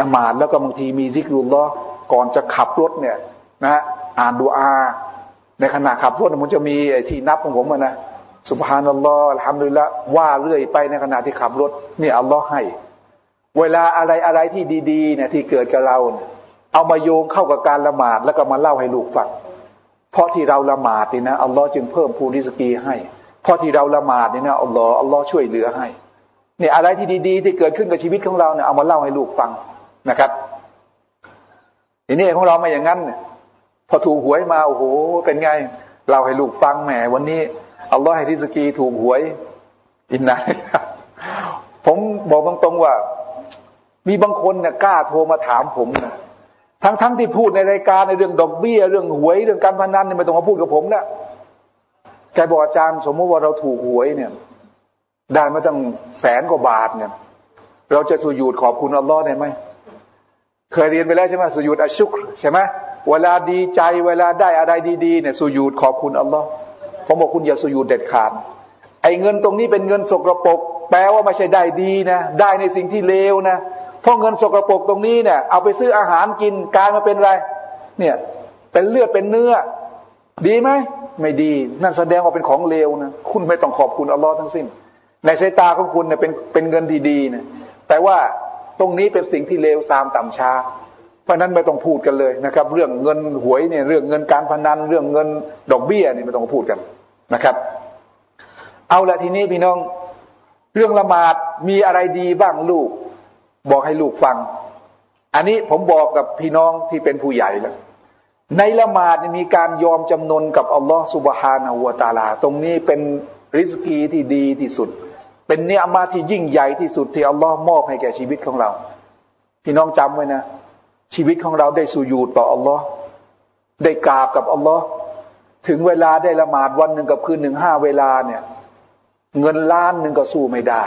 ละหมาดแล้วก็บางทีมีซิกรุลลอก่อนจะขับรถเนี่ย นะอ่านดูอา ในขณะขับรถมันจะมีไอ้ที่นับของผมนะสุบฮานัลลอฮ์ทำดูแลว่าเรื่อยไปในขณะที่ขับรถนี่อัลลอฮ์ให้ เวลาอะไรอะไรที่ดีๆเนี่ยที่เกิดกับเราเนี่ยเอามาโยงเข้ากับการละหมาดแล้วก็มาเล่าให้ลูกฟังเพราะที่เราละหมาดนี่นะอัลลอฮ์จึงเพิ่มภูริสกีให้ เพราะที่เราละหมาดนี่นะอัลลอฮ์อัลลอฮ์ช่วยเหลือให้เนี่ยอะไรที่ดีๆ ที่เกิดขึ้นกับชีวิตของเราเนี่ยเอามาเล่าให้ลูกฟังนะครับทีนี้ของเราไม่อย่างนั้นเนี่ย พอถูกหวยมาโอ้โหเป็นไงเล่าให้ลูกฟังแหมวันนี้อัลลอฮ์ให้ริสกีถูกหวยอินนะผมบอกตรงๆว่า มีบางคนเนี่ยกล้าโทรมาถามผมนะทั้งๆทที่พูดในรายการในเรื่องดอกเบี้ย เรื่องหวยเรื่องการพนันเนี่ยไม่ต้องมาพูดกับผมนะแกบอกอาจารย์สมมติว่าเราถูกหวยเนี่ย ได้มาตั้งแสนกว่าบาทเนี่ย เราจะสุญูดขอบคุณอัลลอฮ์ได้ไหมเคยเรียนไปแล้วใช่ไหมสุญูดอัชุกใช่ไหม เวลาดีใจเวลาได้อะไรดีๆเนี่ยสุญูดขอบคุณอัลลอฮ์ผมบอกคุณอย่าสุยูดเด็ดขาด ไอ้เงินตรงนี้เป็นเงินสกรปรกแปลว่าไม่ใช่ได้ดีนะ ได้ในสิ่งที่เลวนะเพราะเงินสกรปรกตรงนี้เนี่ย เอาไปซื้ออาหารกินกลายมาเป็นอะไร เนี่ย เป็นเลือดเป็นเนื้อ ดีไหมไม่ดี นั่นแสดงว่าเป็นของเลวนะคุณไม่ต้องขอบคุณอัลลอฮ์ทั้งสิ้น ในสายตาของคุณเนี่ยเป็นเป็นเงินที่ดีนะแต่ว่าตรงนี้เป็นสิ่งที่เลวซามต่ำช้า เพราะนั้นไม่ต้องพูดกันเลยนะครับ เรื่องเงินหวยเนี่ยเรื่องเงินการพนันเรื่องเงินดอกเบี้ยนี่ไม่ต้องพูดกันนะครับ เอาละทีนี้พี่น้อง เรื่องละหมาดมีอะไรดีบ้างลูก บอกให้ลูกฟัง อันนี้ผมบอกกับพี่น้องที่เป็นผู้ใหญ่แล้วในละหมาดมีการยอมจำนนกับอัลลอฮฺสุบฮานาหัวตาลา ตรงนี้เป็นริสกีที่ดีที่สุด เป็นเนื้อมาที่ยิ่งใหญ่ที่สุดที่อัลลอฮ์มอบให้แก่ชีวิตของเรา พี่น้องจำไว้นะ ชีวิตของเราได้สุญูดต่ออัลลอฮ์ได้กราบกับอัลลอฮ์ถึงเวลาได้ละหมาดวันหนึ่งกับคืนหนึ่งห้าเวลาเนี่ย เงินล้านหนึ่งก็สู้ไม่ได้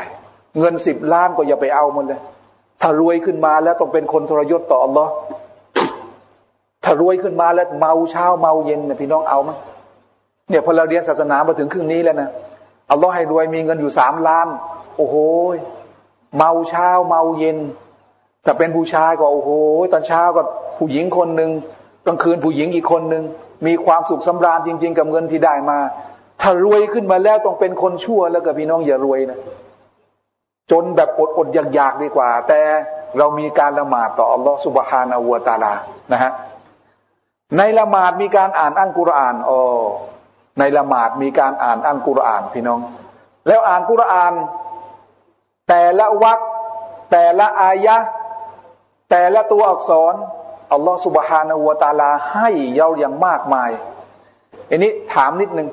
เงินสิบล้านก็อย่าไปเอามันเลย ถ้ารวยขึ้นมาแล้วต้องเป็นคนทรยศต่ออัลลอฮ์ถ้ารวยขึ้นมาแล้วเมาเช้าเมาเย็นเนี่ยพี่น้องเอาไหมเนี่ยพอเราเรียนศาสนามาถึงครึ่งนี้แล้วนะอัลลอฮ์ให้รวยมีเงินอยู่สามล้าน โอ้โหเมาเช้าเมาเย็น แต่เป็นผู้ชายก็โอ้โหตอนเช้าก็ผู้หญิงคนหนึ่งกลางคืนผู้หญิงอีกคนหนึ่งมีความสุขสำราญจริง ๆ กับเงินที่ได้มา ถ้ารวยขึ้นมาแล้วต้องเป็นคนชั่วแล้วกับพี่น้องอย่ารวยนะจนแบบอดอดอยากๆดีกว่า แต่เรามีการละหมาดต่ออัลลอฮฺสุบฮานาวัวตาลานะฮะในละหมาดมีการอ่านอัลกุรอานอ๋อในละหมาดมีการอ่านอัลกุรอานพี่น้อง แล้วอ่านกุรอาน แต่ละวรรคแต่ละอายะ แต่ละตัวอักษรอัลลอฮฺสุบฮานาวตาลาให้เราอย่างมากมายอันนี้ถามนิดนึง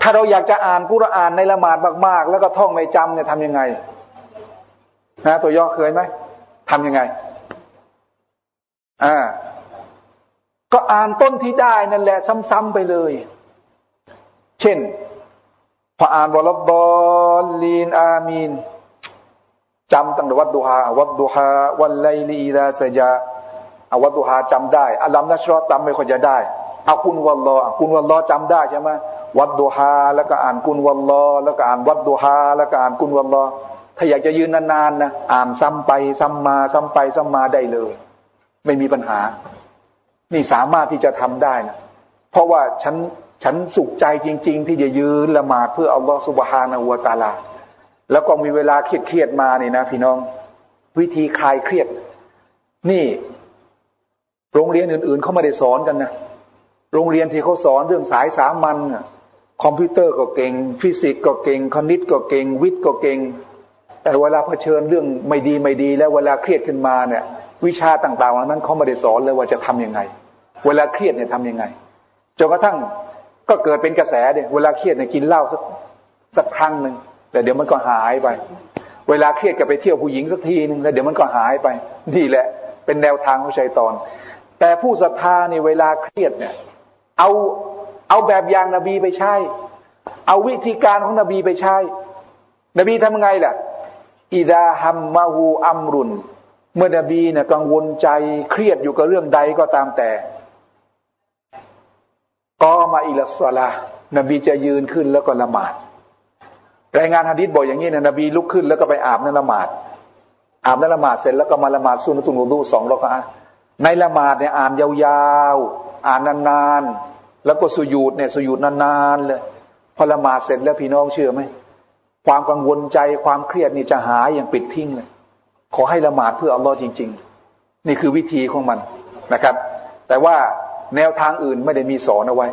ถ้าเราอยากจะอ่านกุรอานในละหมาดมาก ๆ แล้วก็ท่องไม่จำเนี่ยทำยังไงนะตัวย่อเคยไหมทำยังไงอ่าก็อ่านต้นที่ได้นั่นแหละ ซ้ำๆไปเลย เช่นพออ่านวลบอลลีนอามีน จำตั้งแต่วัดดุฮาวัดดุฮาวันไลลีดาสยาอาวัดดุฮาจำได้อัลลัมนัชรอจำไม่ค่อยจะได้อาคุณวัลลอคุณวัลลอจำได้ใช่ไหมวัดดุฮาแล้วก็อ่านคุณวัลลอแล้วก็อ่านวัดดุฮาแล้วก็อ่านคุณวัลลอถ้าอยากจะยืนนานๆนะอ่านซ้ำไปซ้ำมาซ้ำไปซ้ำมาได้เลย ไม่มีปัญหา นี่สามารถที่จะทำได้นะเพราะว่าฉันฉันสุขใจจริง ๆ ที่จะยืนละหมาดเพื่ออัลลอฮฺสุบฮานาอัวตาลา แล้วก็มีเวลาเครียดเครียดมานี่นะพี่น้อง วิธีคลายเครียด นี่ โรงเรียนอื่น ๆเขาไม่ได้สอนกันนะโรงเรียนที่เขาสอนเรื่องสายสามัญคอมพิวเตอร์ก็เก่ง ฟิสิกส์ก็เก่งคณิตก็เก่ง วิทย์ก็เก่ง แต่เวลาเผชิญเรื่องไม่ดีไม่ดี แล้วเวลาเครียดขึ้นมาเนี่ย วิชาต่างๆเหล่านั้นเขาไม่ได้สอนเลยว่าจะทำยังไง เวลาเครียดเนี่ยทำยังไงจนกระทั่งก็เกิดเป็นกระแสเนี่ยเวลาเครียดเนี่ยกินเหล้าสักสักครั้งหนึ่ง แต่เดี๋ยวมันก็หายไป เวลาเครียดก็ไปเที่ยวผู้หญิงสักทีนึงแล้วเดี๋ยวมันก็หายไปนี่แหละ เป็นแนวทางของชัยตอน แต่ผู้ศรัทธานี่เวลาเครียดเนี่ย เอาเอาแบบอย่างนบีไปใช้เอาวิธีการของนบีไปใช้นบีทำไงล่ะอิดาฮัมมาฮูอัมรุน เมื่อนบีเนี่ยกังวลใจเครียดอยู่กับเรื่องใดก็ตามแต่ก็มาอิลสลานบีจะยืนขึ้นแล้วก็ละหมาด รายงานฮะดิษบอกอย่างนี้เนะนบีลุกขึ้นแล้วก็ไปอาบน้ำละหมาด อาบน้ำละหมาดเสร็จแล้วก็มาละหมาดสุนตุนรูสองรอกะในละหมาดเนี่ยอ่านยาวๆ อ่านนานๆ แล้วก็สุญูดเนี่ยสุญูดนานๆเลย พอละหมาดเสร็จแล้วพี่น้องเชื่อไหม ความกังวลใจความเครียดนี่จะหายอย่างปิดทิ้งเลย ขอให้ละหมาดเพื่ออัลลอฮ์จริง ๆ นี่คือวิธีของมันนะครับ แต่ว่าแนวทางอื่นไม่ได้มีสอนเอาไว้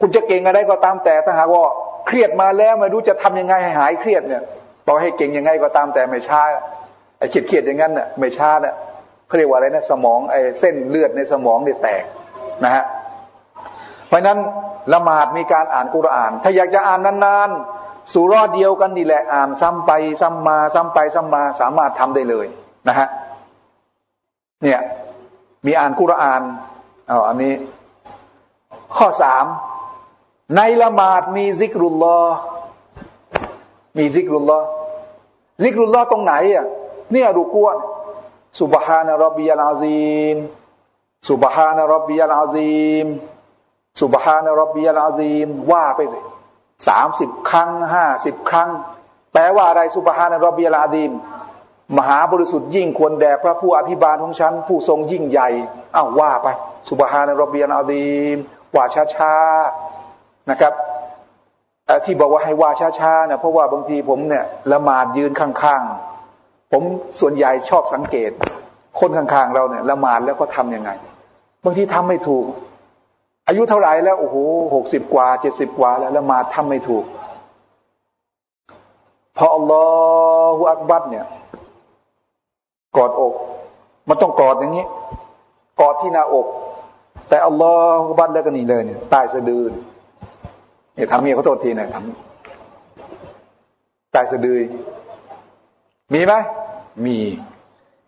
คุณจะเก่งอะไรก็ตามแต่ถ้าหากว่า เครียดมาแล้วไม่รู้จะทำยังไงให้หายเครียดเนี่ยต่อให้เก่งยังไงก็ตามแต่ไม่ช้าไอ้เครียดเครียดอย่างนั้นน่ะไม่ช้าน่ะเขาเรียกว่าอะไรนะสมองไอ้เส้นเลือดในสมองเนี่ยแตกนะฮะเพราะนั้นละหมาดมีการอ่านกุรอาน ถ้าอยากจะอ่านนานๆสู่รอดเดียวกันนี่แหละอ่านซ้ำไปซ้ำมาซ้ำไปซ้ำมาสามารถทำได้เลยนะฮะเนี่ยมีอ่านกุรอานอ๋ออันนี้ ข้อสาม ในละหมาดมีซิกรุลลอมีذكر الله ذكر اللهตรงไหนอะเนี่ยركوع سبحان ربي العظيم سبحان ربي العظيم سبحان ربي العظيمว่าไปสิสามสิบครั้งห้าสิบครั้ง แปลว่าอะไรسبحان ربي العظيمมหาบริสุทธิ์ยิ่งควรแด่พระผู้อภิบาลของฉัน ผู้ทรงยิ่งใหญ่อ้าวว่าไป سبحان ربي العظيمว่าช้าๆ นะครับที่บอกว่าให้ว่าช้าๆนะเพราะว่าบางทีผมเนี่ยละหมาดยืนข้างๆ ผมส่วนใหญ่ชอบสังเกต คนข้างๆเราเนี่ยละหมาดแล้วก็ทํำยังไง บางทีทำไม่ถูก อายุเท่าไหร่แล้วโอ้โหหกสิบกว่าเจ็ดสิบกว่าแล้วละหมาดทำไม่ถูก พออัลลอฮฺอักบัดเนี่ย กอดอก มันต้องกอดอย่างนี้ กอดที่หน้าอก แต่อัลลอฮฺบัดแล้วก็นี่เลยเนี่ยใต้สะดือ เนี่ยทำเมียเขาโทษทีเนี่ยทำใต้สะดือ มีไหมมี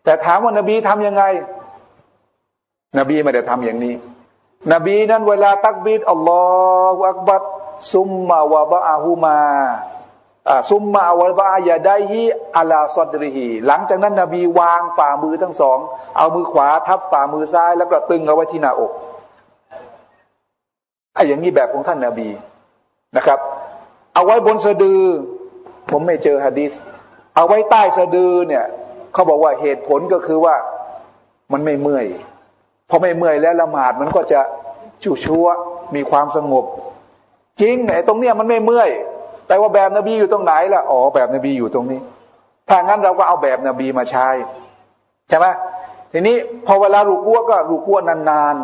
แต่ถามว่านบีทํำยังไง นบีไม่ได้ทำอย่างนี้ นบีนั้นเวลาตักบีดอัลลอฮฺอักบัดซุมมาวะบะอาฮูมาซุมมาอวัลบายาได้ฮีอัลาซอดริฮีหลังจากนั้นนบีวางฝ่ามือทั้งสอง เอามือขวาทับฝ่ามือซ้าย แล้วก็ตึงเอาไว้ที่หน้าอกไอ้อย่างนี้แบบของท่านนาบี นะครับ เอาไว้บนสะดือ ผมไม่เจอฮะดีษเอาไว้ใต้สะดือเนี่ยเขาบอกว่าเหตุผลก็คือว่ามันไม่เมื่อยพอไม่เมื่อยแล้วละหมาดมันก็จะจุชัวมีความสงบ จริงไอ้ตรงเนี้ยมันไม่เมื่อย แต่ว่าแบบนบีอยู่ตรงไหนล่ะอ๋อแบบนบีอยู่ตรงนี้ ถ้างั้นเราก็เอาแบบนบีมาใช้ใช่ไหมทีนี้พอเวลาลูกัวก็ลูกัวนาน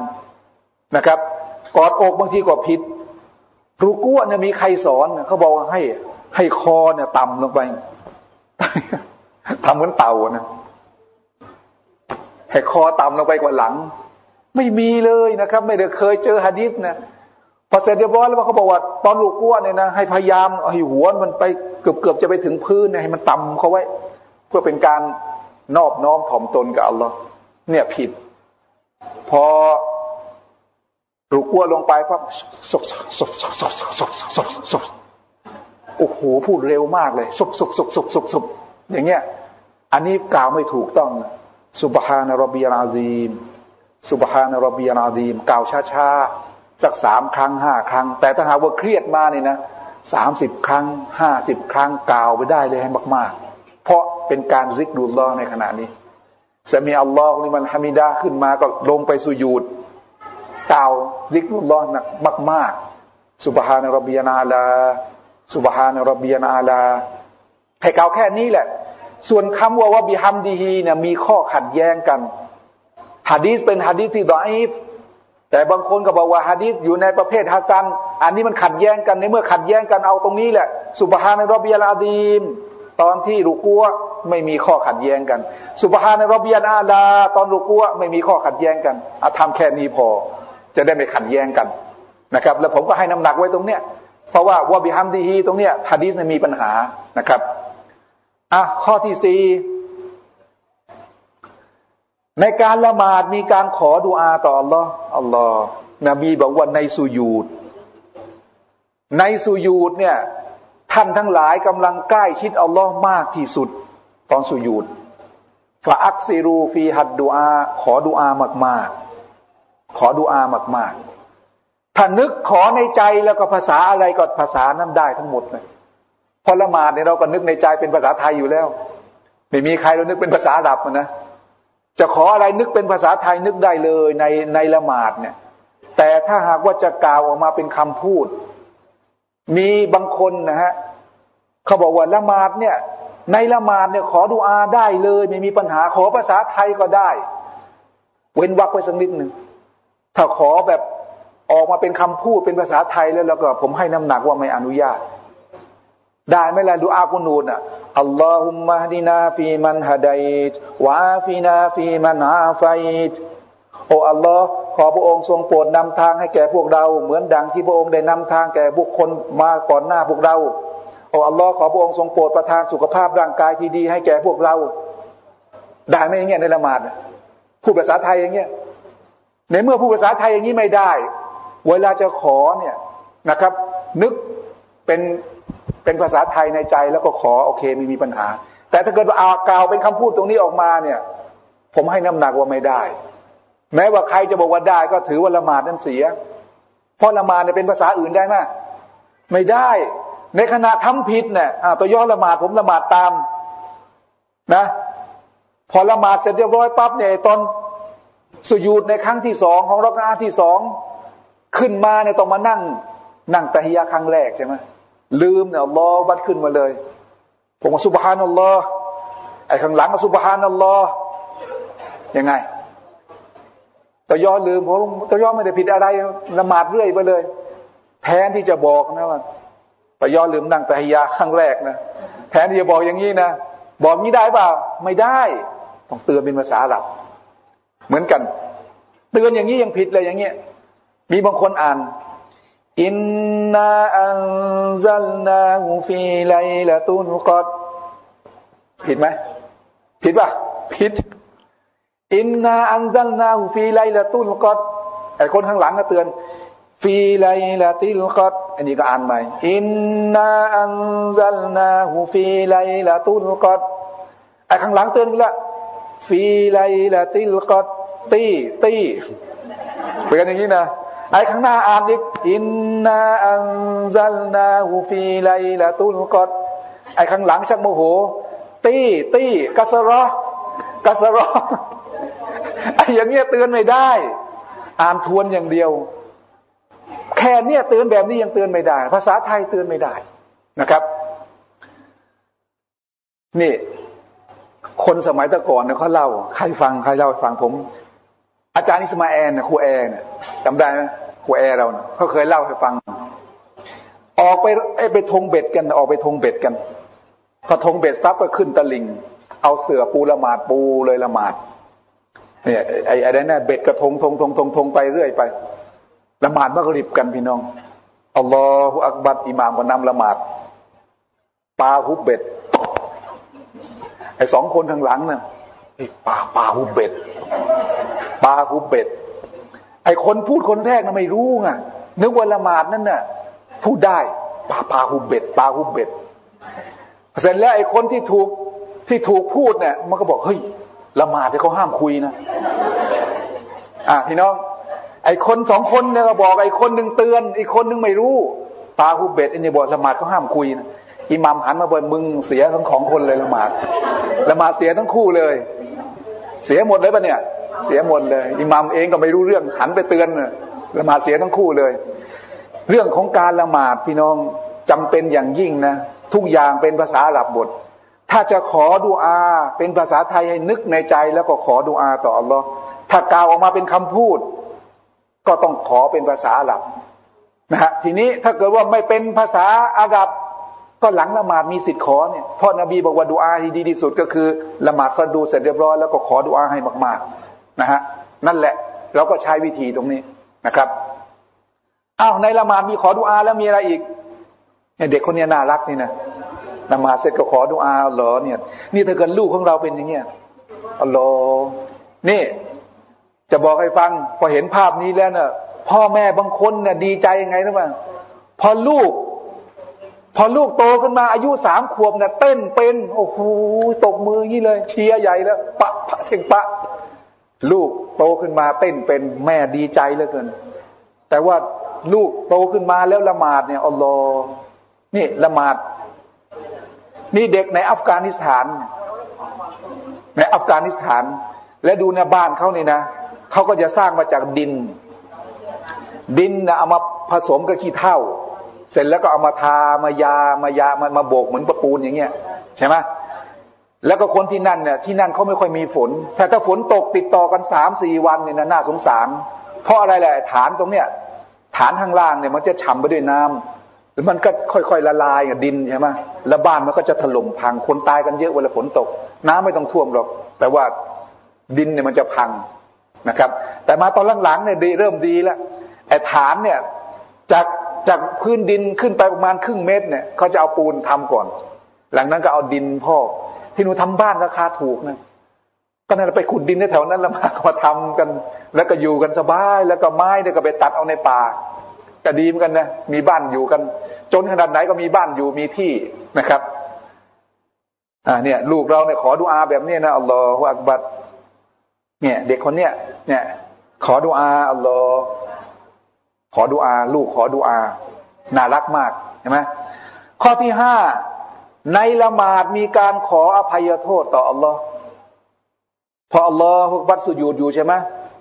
ๆนะครับ กอดอกบางทีก็ผิด ลูกวัวเนี่ยมีใครสอนเขาบอกว่าให้ ให้คอเนี่ย ต่ำลงไปทำเหมือนเต่านะให้คอต่ำลงไปกว่าหลัง ไม่มีเลยนะครับ ไม่ได้เคยเจอฮะดิษนะพอเสร็จเรียบร้อยแล้วเขาบอกว่าตอนลูกกั้วเนี่ยนะให้พยายามให้หัวมันไปเกือบเกือบจะไปถึงพื้นเนี่ยให้มันต่ำเขาไว้ เพื่อเป็นการนอบน้อมถ่อมตนกับอัลลอฮ์เนี่ยผิด พอ รูกอ้วลงไปปั๊บสกสกสกสกสกสกสกโอ้โหพูดเร็วมากเลยสุบสุบสุบสุบสุบสุอย่างเงี้ย อันนี้กล่าวไม่ถูกต้องสุบฮานารบียาซีมสุบฮานารบียาซีมกล่าวช้าช้าสักสามครั้งห้าครั้ง แต่ถ้าหากว่าเครียดมากนี่นะสามสิบครั้งห้าสิบครั้งกล่าวไปได้เลยให้มากๆ เพราะเป็นการริกดูลลอในขณะนี้จะมีอัลลอฮ์นี่มันฮามิดาขึ้นมาก็ลงไปสุยูด กล่าวซิกดูลลอหนักมากๆสุบฮานรบียนาลาสุบฮานรบียนาลาให้กล่าวแค่นี้แหละ ส่วนคำว่าว่าบิฮัมดีฮีเนี่ยมีข้อขัดแย้งกันฮะดีสเป็นฮะดีสที่ดออีฟแต่บางคนก็บอกว่าฮะดีษอยู่ในประเภทฮัสซันอันนี้มันขัดแย้งกันในเมื่อขัดแย้งกันเอาตรงนี้แหละสุบฮานรบียลาดีมตอนที่รุกัวไม่มีข้อขัดแย้งกัน สุบฮานรบียลอาลา ตอนรุกัวไม่มีข้อขัดแย้งกันอาทำแค่นี้พอ จะได้ไม่ขัดแย้งกันนะครับ แล้วผมก็ให้น้ำหนักไว้ตรงเนี้ยเพราะว่าวบิฮัมดีฮีตรงเนี้ยฮะดีษมีปัญหานะครับอะข้อที่สี่ในการละหมาดมีการขอดุอาต่ออัลลอฮ์อัลลอฮ์นบีบอกว่าในสุยูดในสุยูดเนี่ย ท่านทั้งหลายกำลังใกล้ชิดอัลลอฮ์มากที่สุด ตอนสุยูดฟาอักซิรูฟีฮัดดุอา ขอดุอามากๆ ขอดุอามาก ๆ ถ้านึกขอในใจแล้วก็ภาษาอะไรก็ภาษานั้นได้ทั้งหมดเลยพอละหมาดเนี่ยเราก็นึกในใจเป็นภาษาไทยอยู่แล้ว ไม่มีใครเรานึกเป็นภาษาอาหรับนะจะขออะไรนึกเป็นภาษาไทยนึกได้เลยในในละหมาดเนี่ย แต่ถ้าหากว่าจะกล่าวออกมาเป็นคำพูด มีบางคนนะฮะเขาบอกว่าละหมาดเนี่ย ในละหมาดเนี่ยขอดุอาได้เลย ไม่มีปัญหาขอภาษาไทยก็ได้ เว้นวรรคไว้สักนิดหนึ่ง ถ้าขอแบบออกมาเป็นคำพูดเป็นภาษาไทยแล้วแล้วก็ผมให้น้ำหนักว่าไม่อนุญาต ได้ไหมล่ะدعاء قنوت อะ اللهم اهدنا فيمن هديت وعافنا فيمن عافيتโอ้อัลลอฮ์ขอพระองค์ทรงโปรดนำทางให้แก่พวกเรา เหมือนดังที่พระองค์ได้นำทางแก่บุคคลมาก่อนหน้าพวกเราโอ้อัลลอฮ์ขอพระองค์ทรงโปรดประทานสุขภาพร่างกายที่ดีให้แก่พวกเรา ได้ไหมอย่างเงี้ยในละหมาดพูดภาษาไทยอย่างเงี้ย ในเมื่อพูดภาษาไทยอย่างนี้ไม่ได้ เวลาจะขอเนี่ยนะครับ นึกเป็นเป็นภาษาไทยในใจแล้วก็ขอโอเคไม่มีปัญหา แต่ถ้าเกิดว่าอากล่าวเป็นคำพูดตรงนี้ออกมาเนี่ย ผมให้น้ำหนักว่าไม่ได้ แม้ว่าใครจะบอกว่าได้ก็ถือว่าละหมาดนั้นเสีย เพราะละหมาดเนี่ยเป็นภาษาอื่นได้ไหมไม่ได้ ในขณะทำผิดเนี่ยตัวย่อละหมาดผมละหมาดตามนะ พอละหมาดเสร็จเรียบร้อยปั๊บเนี่ยตอน สุญูดในครั้งที่สองของรักอาที่สองขึ้นมาเนี่ยต้องมานั่ง นั่งตะฮิยะครั้งแรกใช่ไหมลืมเนี่ยอัลลอฮ์วัดขึ้นมาเลย ผมว่าสุบฮานัลลอฮ์ไอ้ข้างหลังก็สุบฮานัลลอฮ์ยังไงตะยอลืมผมตะยอไม่ได้ผิดอะไรละหมาดเรื่อยไปเลย แทนที่จะบอกนะว่าตะยอลืมนั่งต่ฮยาครั้งแรกนะแทนที่จะบอกอย่างนี้นะบอกนี้ได้เปล่าไม่ได้ ต้องเตือนเป็นภาษาอาหรับ เหมือนกันเตือนอย่างนี้ยังผิดเลยอย่างเงี้ยมีบางคนอ่านإنا أنزلناه في ليلةُ القدرผิดไหมผิดป่ะผิดإنا أنزلناه في ليلةُ القدرไอ้คนข้างหลังก็เตือนفي ليلةِ القدرอันนี้ก็อ่านใหม่إنا أنزلناه في ليلةُ القدرไอ้ข้างหลังเตือนละفي ليلةِ القدر تِ تِเป็นกันอย่างนี้นะไอ้ข้างหน้าอ่านอีกإنا أنزلناه في ليلةُ القدرไอ้ข้างหลังชักโมโห تِ تِ كسرة كسرةไอ้อย่างเงี้ยเตือนไม่ได้ อ่านทวนอย่างเดียว แค่เนี้ยเตือนแบบนี้ยังเตือนไม่ได้ ภาษาไทยเตือนไม่ได้นะครับ นี่ คนสมัยตะก่อนเนี่ยเขาเล่า ใครฟังใครเล่าฟังผม อาจารย์อิสมาแอนครูแอนจำได้ไหมครูแอร์เราเขาเคยเล่าให้ฟัง ออกไปไปทงเบ็ดกัน ออกไปทงเบ็ดกันพอทงเบ็ดปั๊บก็ขึ้นตะลิง เอาเสือปูละหมาดปูเลยละหมาดเนี่ยไอ้ไอ้นั่นเบ็ดกระทงทงทงทงทงไปเรื่อยไปละหมาดมักริบกันพี่น้องอัลลอฮฺอักบัดอิหม่ามก็นำละหมาดปาฮุบเบ็ดไอ้สองคนทางหลังน่ะปาปาฮุบเบ็ด ปาฮุเบ็ด ไอ้คนพูดคนแรกน่ะไม่รู้ไงนึกว่าละหมาดนั่นน่ะพูดได้ปาปาฮุเบ็ดปาฮุเบ็ดเสร็จแล้วไอ้คนที่ถูกที่ถูกพูดเนี่ย มันก็บอกเฮ้ยละหมาดที่เขาห้ามคุยนะอะพี่น้อง ไอ้คนสองคนเนี่ยก็บอกไอ้คนหนึ่งเตือน อีกคนหนึ่งไม่รู้ปาฮุเบ็ดอันนี้บอกละหมาดเขาห้ามคุยนะอิหมัมหันมาบอกมึงเสียทั้งของคนเลยละหมาดละหมาดเสียทั้งคู่เลย เสียหมดเลยปะเนี่ย เสียหมดเลยอิหมัมเองก็ไม่รู้เรื่องหันไปเตือนละหมาดเสียทั้งคู่เลย เรื่องของการละหมาดพี่น้องจำเป็นอย่างยิ่งนะทุกอย่างเป็นภาษาหลับบท ถ้าจะขอดูอา เป็นภาษาไทยให้นึกในใจแล้วก็ขอดูอาต่ออัลลอฮ์ถ้ากล่าวออกมาเป็นคำพูด ก็ต้องขอเป็นภาษาหลับนะฮะทีนี้ถ้าเกิดว่าไม่เป็นภาษาอาดับก็หลังละหมาดมีสิทธิ์ขอเนี่ยพราะนบีบอกว่าดูอาที่ดีที่สุดก็คือละหมาดฟัดูเสร็จเรียบร้อยแล้วก็ขอดูอาให้มากๆ นะฮะนั่นแหละ เราก็ใช้วิธีตรงนี้นะครับอ้าวในละหมาดมีขอดูอาแล้วมีอะไรอีกเนี่ยเด็กคนนี้น่ารักนี่นะนมาเสร็จก็ขอดูอาเหรอเนี่ย นี่ถ้าเกิดลูกของเราเป็นอย่างเงี้ยอัลลอฮ์นี่ จะบอกให้ฟัง พอเห็นภาพนี้แล้วเนะ่ะพ่อแม่บางคนเนี่ยดีใจยังไงนะบ้าพอลูก พอลูกโตขึ้นมาอายุสามขวบเนี่ยเต้นเป็น โอ้โหตบมืออย่างนี้เลย เชียร์ใหญ่แล้ว ปะ ปะเทงปะ ลูกโตขึ้นมาเต้นเป็นแม่ดีใจเหลือเกิน แต่ว่าลูกโตขึ้นมาแล้วละหมาดเนี่ยอัลลอฮ์นี่ละหมาด นี่เด็กในอัฟกานิสถาน ในอัฟกานิสถาน และดูในบ้านเขานี่นะเขาก็จะสร้างมาจากดิน ดินนะเอามาผสมกับขี้เถ้า เสร็จแล้วก็เอามาทามายามายามามาโบกเหมือนประปูนอย่างเงี้ย ใช่ไหม แล้วก็คนที่นั่นเนี่ยที่นั่นเขาไม่ค่อยมีฝน แต่ถ้าฝนตกติดต่อกันสามสี่วันเนี่ยนะน่าสงสาร เพราะอะไรแหละฐานตรงเนี้ยฐานข้างล่างเนี่ยมันจะฉ่ำไปด้วยน้ำแล้วมันก็ค่อยๆละลายกับดินใช่ไหมแล้วบ้านมันก็จะถล่มพังคนตายกันเยอะเวลาฝนตก น้ำไม่ต้องท่วมหรอก แต่ว่าดินเนี่ยมันจะพังนะครับ แต่มาตอนหลังๆเนี่ยดีเริ่มดีแล้วไอ้ฐานเนี่ยจากจากพื้นดินขึ้นไปประมาณครึ่งเมตรเนี่ยเขาจะเอาปูนทำก่อน หลังนั้นก็เอาดินพ่อ ที่หนูทำบ้านราคาถูกนะก็นั่นไปขุดดินในแถวนั้นแล้วมามาทำกัน แล้วก็อยู่กันสบาย แล้วก็ไม้เนี่ยก็ไปตัดเอาในป่าก็ดีเหมือนกันนะมีบ้านอยู่กัน จนขนาดไหนก็มีบ้านอยู่มีที่นะครับอ่าเนี่ย ลูกเราเนี่ยขอดุอาแบบนี้นะอัลลอฮฺอักบัดเนี่ย เด็กคนเนี้ยเนี่ย ขอดุอาอัลลอฮฺขอดุอา ลูกขอดุอา น่ารักมากเห็นไหมข้อที่ห้า ในละหมาดมีการขออภัยโทษต่ออัลลอฮ์พอ الله أكبرสุญูดอยู่ใช่ไหม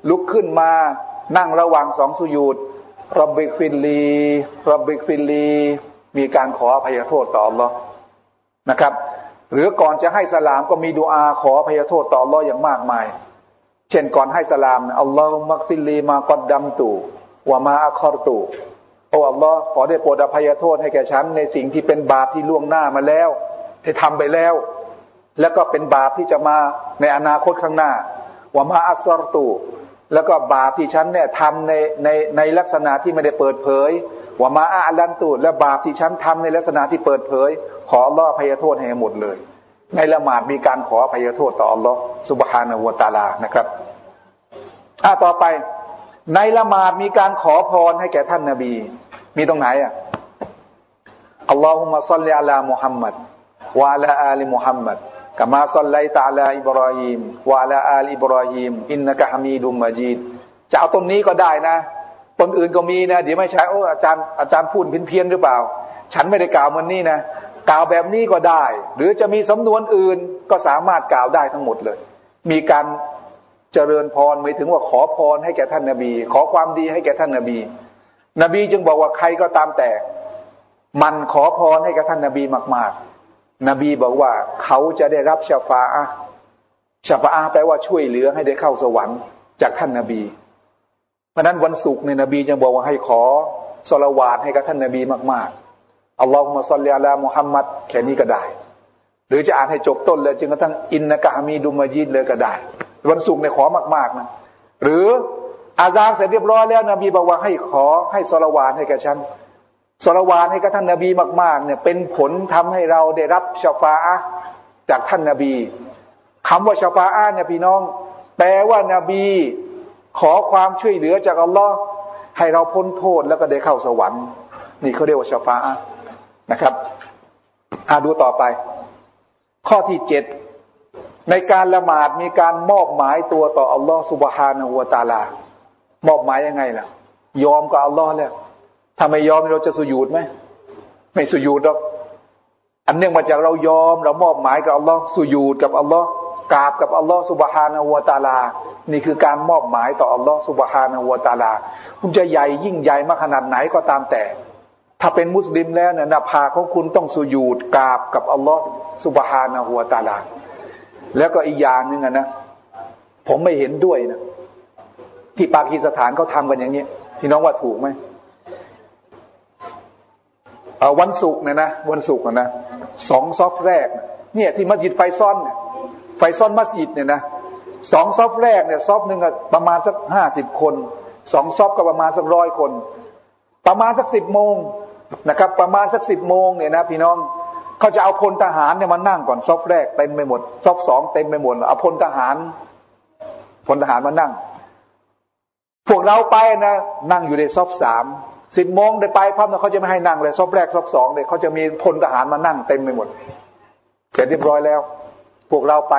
ลุกขึ้นมานั่งระหว่างสองสุญูดرب اغفر لي رب اغفر لي มีการขออภัยโทษต่ออัลลอฮ์นะครับ หรือก่อนจะให้สลามก็มีดูอาขออภัยโทษต่ออัลลอฮ์อย่างมากมาย เช่นก่อนให้สลามอัลลอฮฺมักฟิลีมากอดดัมตูวามาอัคอรตู โอ้อัลลอฮ์ขอได้โปรดอภัยโทษให้แก่ฉัน ในสิ่งที่เป็นบาปที่ล่วงหน้ามาแล้วที่ทำไปแล้ว แล้วก็เป็นบาปที่จะมาในอนาคตข้างหน้าวามาอัสรตูแล้วก็บาปที่ฉันเนี่ยทำในในในลักษณะที่ไม่ได้เปิดเผยว่ามาอาลันตูและบาปที่ฉันทำในลักษณะที่เปิดเผย ขออัลลอฮ์อภัยโทษให้หมดเลย ในละหมาดมีการขออภัยโทษต่ออัลลอฮ์سبحانه وتعالىนะครับอ่าต่อไป ในละหมาดมีการขอพรให้แก่ท่านนาบี มีตรงไหนอะاللهم صل على محمد وعلى آل محمد كما صليت على إبراهيم وعلى آل إبراهيم إنك حميد مجيدจะเอาตรงนี้ก็ได้นะตอนอื่นก็มีนะเดี๋ยวไม่ใช่โอ้อาจารย์อาจารย์พูดเพี้ยนหรือเปล่า ฉันไม่ได้กล่าวมันนี่นะกล่าวแบบนี้ก็ได้ หรือจะมีสำนวนอื่นก็สามารถกล่าวได้ทั้งหมดเลย มีการ เจริญพรไม่ถึงว่าขอพรให้แก่ท่านนาบี ขอความดีให้แก่ท่านนาบี นบีจึงบอกว่าใครก็ตามแต่ มันขอพรให้กับท่านนาบีมาก ๆ นบีบอกว่าเขาจะได้รับชาฟาอะชาฟาอะแปลว่าช่วยเหลือให้ได้เข้าสวรรค์จากท่านนาบี เพราะนั้นวันศุกร์ในนบีจะบอกว่าให้ขอสละวาดให้กับท่านนบีมาก ๆอัลลอฮฺมะซัลลิอัลามุฮัมมัดแค่นี้ก็ได้ หรือจะอ่านให้จบต้นเลยจึงกระทั่งอินนะกะฮามีดุมาจีดเลยก็ได้ วันศุกร์ในขอมากๆนะหรืออาซานเสร็จเรียบร้อยแล้ว นบีบอกว่าให้ขอให้สละวาดให้กับฉันสละวาดให้กับท่านนบีมาก ๆ เนี่ย เป็นผลทำให้เราได้รับชาฟาะจากท่านนบีคำว่าชาฟาะเนี่ยพี่น้อง แปลว่านบี ขอความช่วยเหลือจากอัลลอฮ์ให้เราพ้นโทษแล้วก็ได้เข้าสวรรค์ นี่เขาเรียกว่าชาฟาะนะครับอาดูต่อไป ข้อที่เจ็ด ในการละหมาดมีการมอบหมายตัวต่ออัลลอฮ์สุบฮานะฮูวตาลา มอบหมายยังไงล่ะ ยอมกับอัลลอฮ์แล้วถ้าไม่ยอมเราจะสุญูดไหมไม่สุญูดหรอกอันเนื่องมาจากเรายอมเรามอบหมายกับอัลลอฮ์สุญูดกับอัลลอฮ์กราบกับอัลลอฮ์สุบฮานะฮูวตาลา นี่คือการมอบหมายต่ออัลลอฮ์สุบฮานะวตาลา คุณจะใหญ่ยิ่งใหญ่มากขนาดไหนก็ตามแต่ ถ้าเป็นมุสลิมแล้วเนี่ยนาภาของคุณต้องสุญูดกราบกับอัลลอฮ์สุบฮานะวตาลา แล้วก็อีกอย่างหนึ่งนะผมไม่เห็นด้วยนะที่ปากีสถานเขาทากันอย่างนี้พี่น้องว่าถูกไหมวันศุกร์เนี่ยนะวันศุกร์นะสองซอฟแรก เนี่ยที่มัสยิดไฟซ่อนไฟซ่อนมัสยิดเนี่ยนะสองซอฟแรกเนี่ยซอฟหนึ่งประมาณสักห้าสิบคนสองซอฟก็ประมาณสักร้อยคน ประมาณสักสิบโมงนะครับ ประมาณสักสิบโมงเนี่ยนะพี่น้อง เขาจะเอาพลทหารเนี่ยมานั่งก่อนซอฟแรกเต็มไปหมดซอฟสองเต็มไปหมดเอาพลทหารพลทหารมานั่ง พวกเราไปนะนั่งอยู่ในซอฟสามสิบโมงได้ไปพับนะเขาจะไม่ให้นั่งเลยซอฟแรกซอฟสองเลยเขาจะมีพลทหารมานั่งเต็มไปหมดเสร็จเรียบร้อยแล้ว พวกเราไป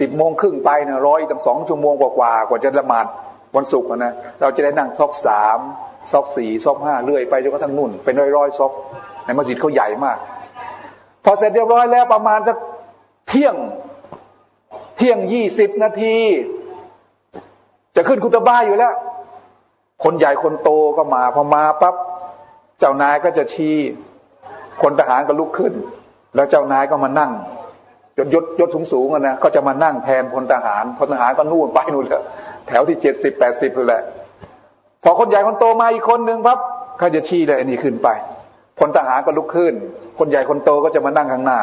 สิบโมงครึ่งไปนะร้อยตั้งสองชั่วโมงกว่ากว่ากว่าจะละหมาดวันศุกร์นะเราจะได้นั่งซอกสามซอกสี่ซอกห้าเรื่อยไปจนกระทั่งนุ่นเป็นร้อยร้อยซอกในมัสยิดเขาใหญ่มาก อเสร็จเรียบร้อยแล้วประมาณสักเที่ยงเที่ยงยี่สิบนาที จะขึ้นคุตบ้าอยู่แล้ว คนใหญ่คนโตก็มาพอมาปั๊บเจ้านายก็จะชี้คนทหารก็ลุกขึ้น แล้วเจ้านายก็มานั่งยศยศยศสูงสูงนะก็จะมานั่งแทนพลทหารพลทหารก็นู่นไปนู่นเลยแถวที่เจ็ดสิบแปดสิบเลยแหละพอคนใหญ่คนโตมาอีกคนหนึ่งปั๊บเขาจะชี้เลยอันนี้ขึ้นไปพลทหารก็ลุกขึ้น คนใหญ่คนโตก็จะมานั่งข้างหน้า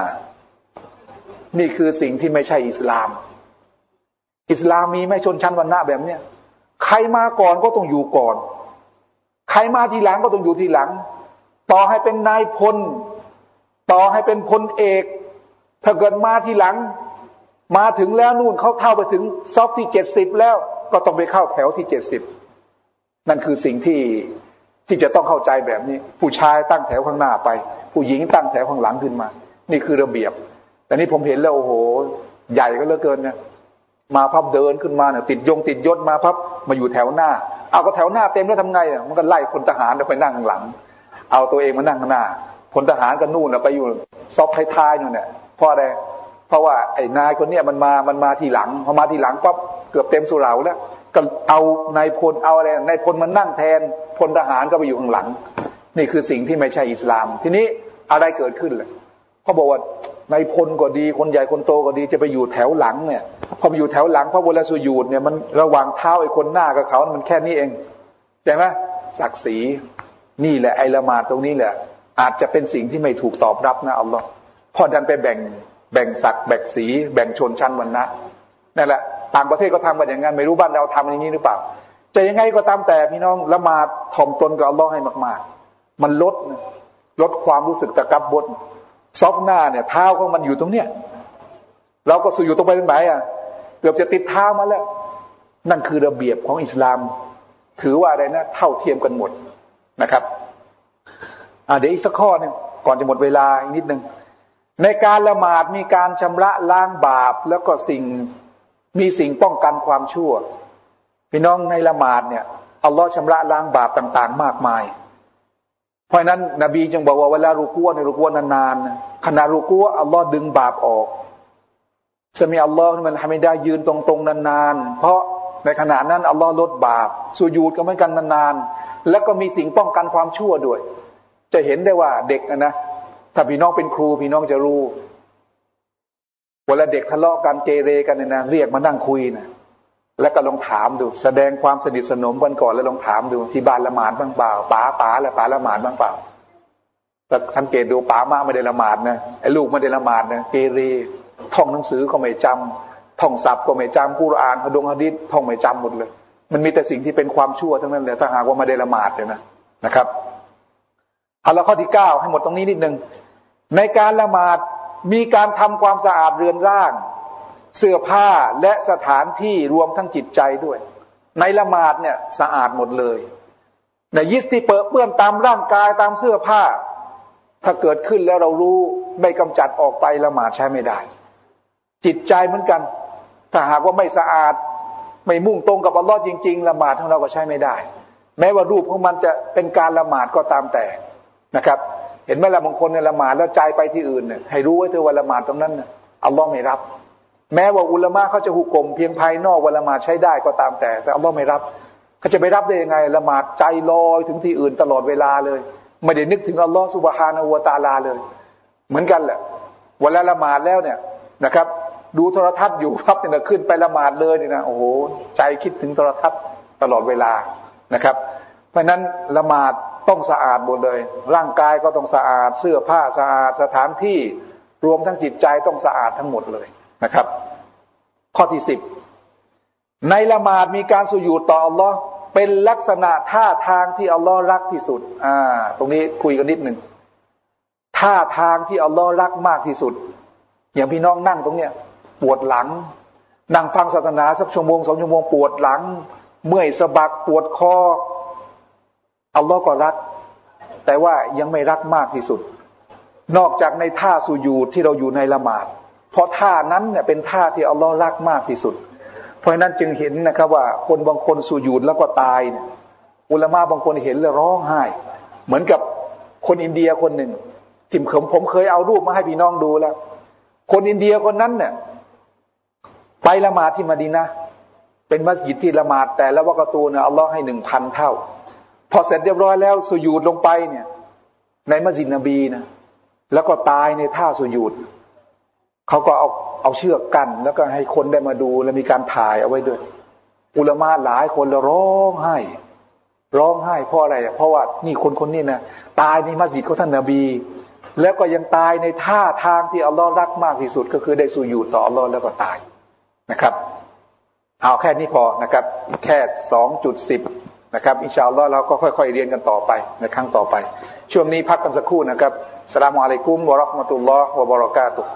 นี่คือสิ่งที่ไม่ใช่อิสลาม อิสลามมีไม่ชนชั้นวรรณะแบบเนี้ยใครมาก่อนก็ต้องอยู่ก่อน ใครมาทีหลังก็ต้องอยู่ทีหลัง ต่อให้เป็นนายพล ต่อให้เป็นพลเอก ถ้าเกิดมาทีหลัง มาถึงแล้วนู่นเขาเข้าไปถึงซอฟที่เจ็ดสิบแล้วก็ต้องไปเข้าแถวที่เจ็ดสิบนั่นคือสิ่งที่ที่จะต้องเข้าใจแบบนี้ ผู้ชายตั้งแถวข้างหน้าไป ผู้หญิงตั้งแถวข้างหลังขึ้นมา นี่คือระเบียบ แต่นี่ผมเห็นแล้วโอ้โห ใหญ่ก็เหลือเกินเนี่ยมาพับเดินขึ้นมาเนี่ยติดยงติดยศมาพับมาอยู่แถวหน้า เอาก็แถวหน้าเต็มแล้วทำไงอะมันก็ไล่คนทหารไปนั่งข้างหลัง เอาตัวเองมานั่งหน้าพลทหารก็นู่นไปอยู่ซอกท้ายๆนู่นเนี่ยเพราะอะไรเพราะว่าไอ้นายคนเนี้ยมันมามันมาทีหลังพอมาทีหลังปั๊บเกือบเต็มสุราแล้วก็เอานายพลเอาอะไรนายพลมันนั่งแทนพลทหารก็ไปอยู่ข้างหลัง นี่คือสิ่งที่ไม่ใช่อิสลาม ทีนี้ อะไรเกิดขึ้นเลยเขาบอกว่าในพลก็ดี คนใหญ่คนโตก็ดีจะไปอยู่แถวหลังเนี่ย พอไปอยู่แถวหลังพระเวลาสุญูดเนี่ยมันระหว่างเท้าไอ้คนหน้ากับเขามันแค่นี้เองใช่ไหมศักดิ์ศรีนี่แหละไอ้ละมาดตรงนี้แหละ อาจจะเป็นสิ่งที่ไม่ถูกตอบรับนะอัลลอฮ์พอดันไปแบ่งแบ่งศักดิ์แบ่งสีแบ่งชนชั้นวรรณะนั่นแหละต่างประเทศก็ทำกันอย่างนั้นไม่รู้บ้านเราทำอย่างนี้หรือเปล่าจะยังไงก็ตามแต่พี่น้องละหมาดถ่อมตนกับอัลลอฮ์ให้มาก ๆ มันลด ลดความรู้สึกตะกับบดซอกหน้าเนี่ยเท้าของมันอยู่ตรงเนี้ยเราก็สู่อยู่ตรงไปตรงไหนอะเกือบจะติดเท้ามาแล้ว นั่นคือระเบียบของอิสลาม ถือว่าอะไรนะ เท่าเทียมกันหมดนะครับอ่าเดี๋ยวอีกสักข้อนึงก่อนจะหมดเวลาอีกนิดหนึ่งในการละหมาดมีการชำระล้างบาป แล้วก็สิ่งมีสิ่งป้องกันความชั่ว พี่น้องในละหมาดเนี่ยอัลลอฮ์ชำระล้างบาปต่าง ๆ มากมาย เพราะนั้น นบีจึงบอกว่าเวลารูกัวในรูกัวนานๆขณะรูกัวอัลลอฮ์ดึงบาปออกสมีอัลลอฮ์มันทำไม่ได้ยืนตรงๆนานๆ เพราะในขณะนั้นอัลลอฮ์ลดบาปสุญูดก็เหมือนกันนานๆ แล้วก็มีสิ่งป้องกันความชั่วด้วย จะเห็นได้ว่าเด็กนะถ้าพี่น้องเป็นครูพี่น้องจะรู้เวลาเด็กทะเลาะกันเกเรกันเนี่ยนะเรียกมานั่งคุยนะ แล้วก็ลองถามดู แสดงความสนิทสนมกันก่อนแล้วลองถามดูที่บ้านละหมาดบ้างเปล่าป๋าป๋าแล้วป๋าละหมาดบ้างเปล่าแต่สังเกตดูป๋ามาไม่ได้ละหมาดนะไอ้ลูกไม่ได้ละหมาดนะเกเรท่องหนังสือก็ไม่จำท่องศัพท์ก็ไม่จำกุรอานฮะดงฮะดิษท่องไม่จำหมดเลย มันมีแต่สิ่งที่เป็นความชั่วทั้งนั้นเลยถ้าหากว่าไม่ได้ละหมาดเลยนะนะครับเอาละข้อที่เก้าให้หมดตรงนี้นิดนึงในการละหมาดมีการทำความสะอาดเรือนร่าง เสื้อผ้าและสถานที่รวมทั้งจิตใจด้วย ในละหมาดเนี่ยสะอาดหมดเลยในยิสที่เปื้อนตามร่างกายตามเสื้อผ้า ถ้าเกิดขึ้นแล้วเรารู้ไม่กำจัดออกไปละหมาดใช้ไม่ได้ จิตใจเหมือนกัน ถ้าหากว่าไม่สะอาด ไม่มุ่งตรงกับอัลลอฮ์จริง ๆ ละหมาดของเราก็ใช้ไม่ได้ แม้ว่ารูปของมันจะเป็นการละหมาดก็ตามแต่นะครับ เห็นไหมละบางคนเนี่ยละหมาดแล้วใจไปที่อื่นเนี่ยให้รู้ไว้เถอะว่าละหมาดตรงนั้นอัลลอฮ์ไม่รับ แม้ว่าอุลามะเขาจะหุกกลมเพียงภายนอกว่าละหมาดใช้ได้ก็ตามแต่ แต่อัลลอฮ์ไม่รับเขาจะไปรับได้ยังไงละหมาดใจลอยถึงที่อื่นตลอดเวลาเลย ไม่ได้นึกถึงอัลลอฮ์สุบฮานาอูตาลาเลย เหมือนกันแหละเวลาละหมาดแล้วเนี่ยนะครับ ดูโทรทัศน์อยู่ครับเนี่ยขึ้นไปละหมาดเลยเนี่ยนะโอ้โหใจคิดถึงโทรทัศน์ตลอดเวลานะครับ เพราะนั้นละหมาดต้องสะอาดหมดเลย ร่างกายก็ต้องสะอาดเสื้อผ้าสะอาดสถานที่รวมทั้งจิตใจต้องสะอาดทั้งหมดเลย นะครับ ข้อที่สิบในละหมาดมีการสุญูดต่ออัลลอฮ์เป็นลักษณะท่าทางที่อัลลอฮ์รักที่สุด อ่า ตรงนี้คุยกันนิดหนึ่งท่าทางที่อัลลอฮ์รักมากที่สุด อย่างพี่น้องนั่งตรงเนี้ยปวดหลัง นั่งฟังศาสนาสักชั่วโมงสองชั่วโมงปวดหลัง เมื่อยสะบักปวดคออัลลอฮ์ก็รัก แต่ว่ายังไม่รักมากที่สุด นอกจากในท่าสุญูดที่เราอยู่ในละหมาด เพราะท่านั้นเนี่ยเป็นท่าที่อัลลอฮ์รักมากที่สุด เพราะนั้นจึงเห็นนะครับว่าคนบางคนสุญูดแล้วก็ตายเนี่ยอุลามะบางคนเห็นแล้วร้องไห้ เหมือนกับคนอินเดียคนหนึ่งทิมเขมผมเคยเอารูปมาให้พี่น้องดูแล้ว คนอินเดียคนนั้นเนี่ยไปละหมาดที่มาดีนะเป็นมัสยิดที่ละหมาดแต่ละวักตูเนี่ยอัลลอฮ์ให้หนึ่งพันเท่า พอเสร็จเรียบร้อยแล้วสุญูดลงไปเนี่ย ในมัสยิดนบีนะแล้วก็ตายในท่าสุญูด เขาก็เอาเอาเชือกกัน แล้วก็ให้คนได้มาดูแล้วมีการถ่ายเอาไว้ด้วย อุลมะหลายคนแล้วร้องไห้ ร้องไห้เพราะอะไรเพราะว่านี่คนคนนี้นะตายในมัสยิดของท่านนบี แล้วก็ยังตายในท่าทางที่อัลลอฮ์รักมากที่สุด ก็คือได้สุญูดต่ออัลลอฮ์แล้วก็ตายนะครับ เอาแค่นี้พอนะครับ แค่สองจุดสิบนะครับอินชาอัลลอฮ์เราก็ค่อย ๆ เรียนกันต่อไปในครั้งต่อไป ช่วงนี้พักกันสักครู่นะครับสลามอะลัยกุมวะราะห์มะตุลลอฮ์วะบะเราะกาตุฮ์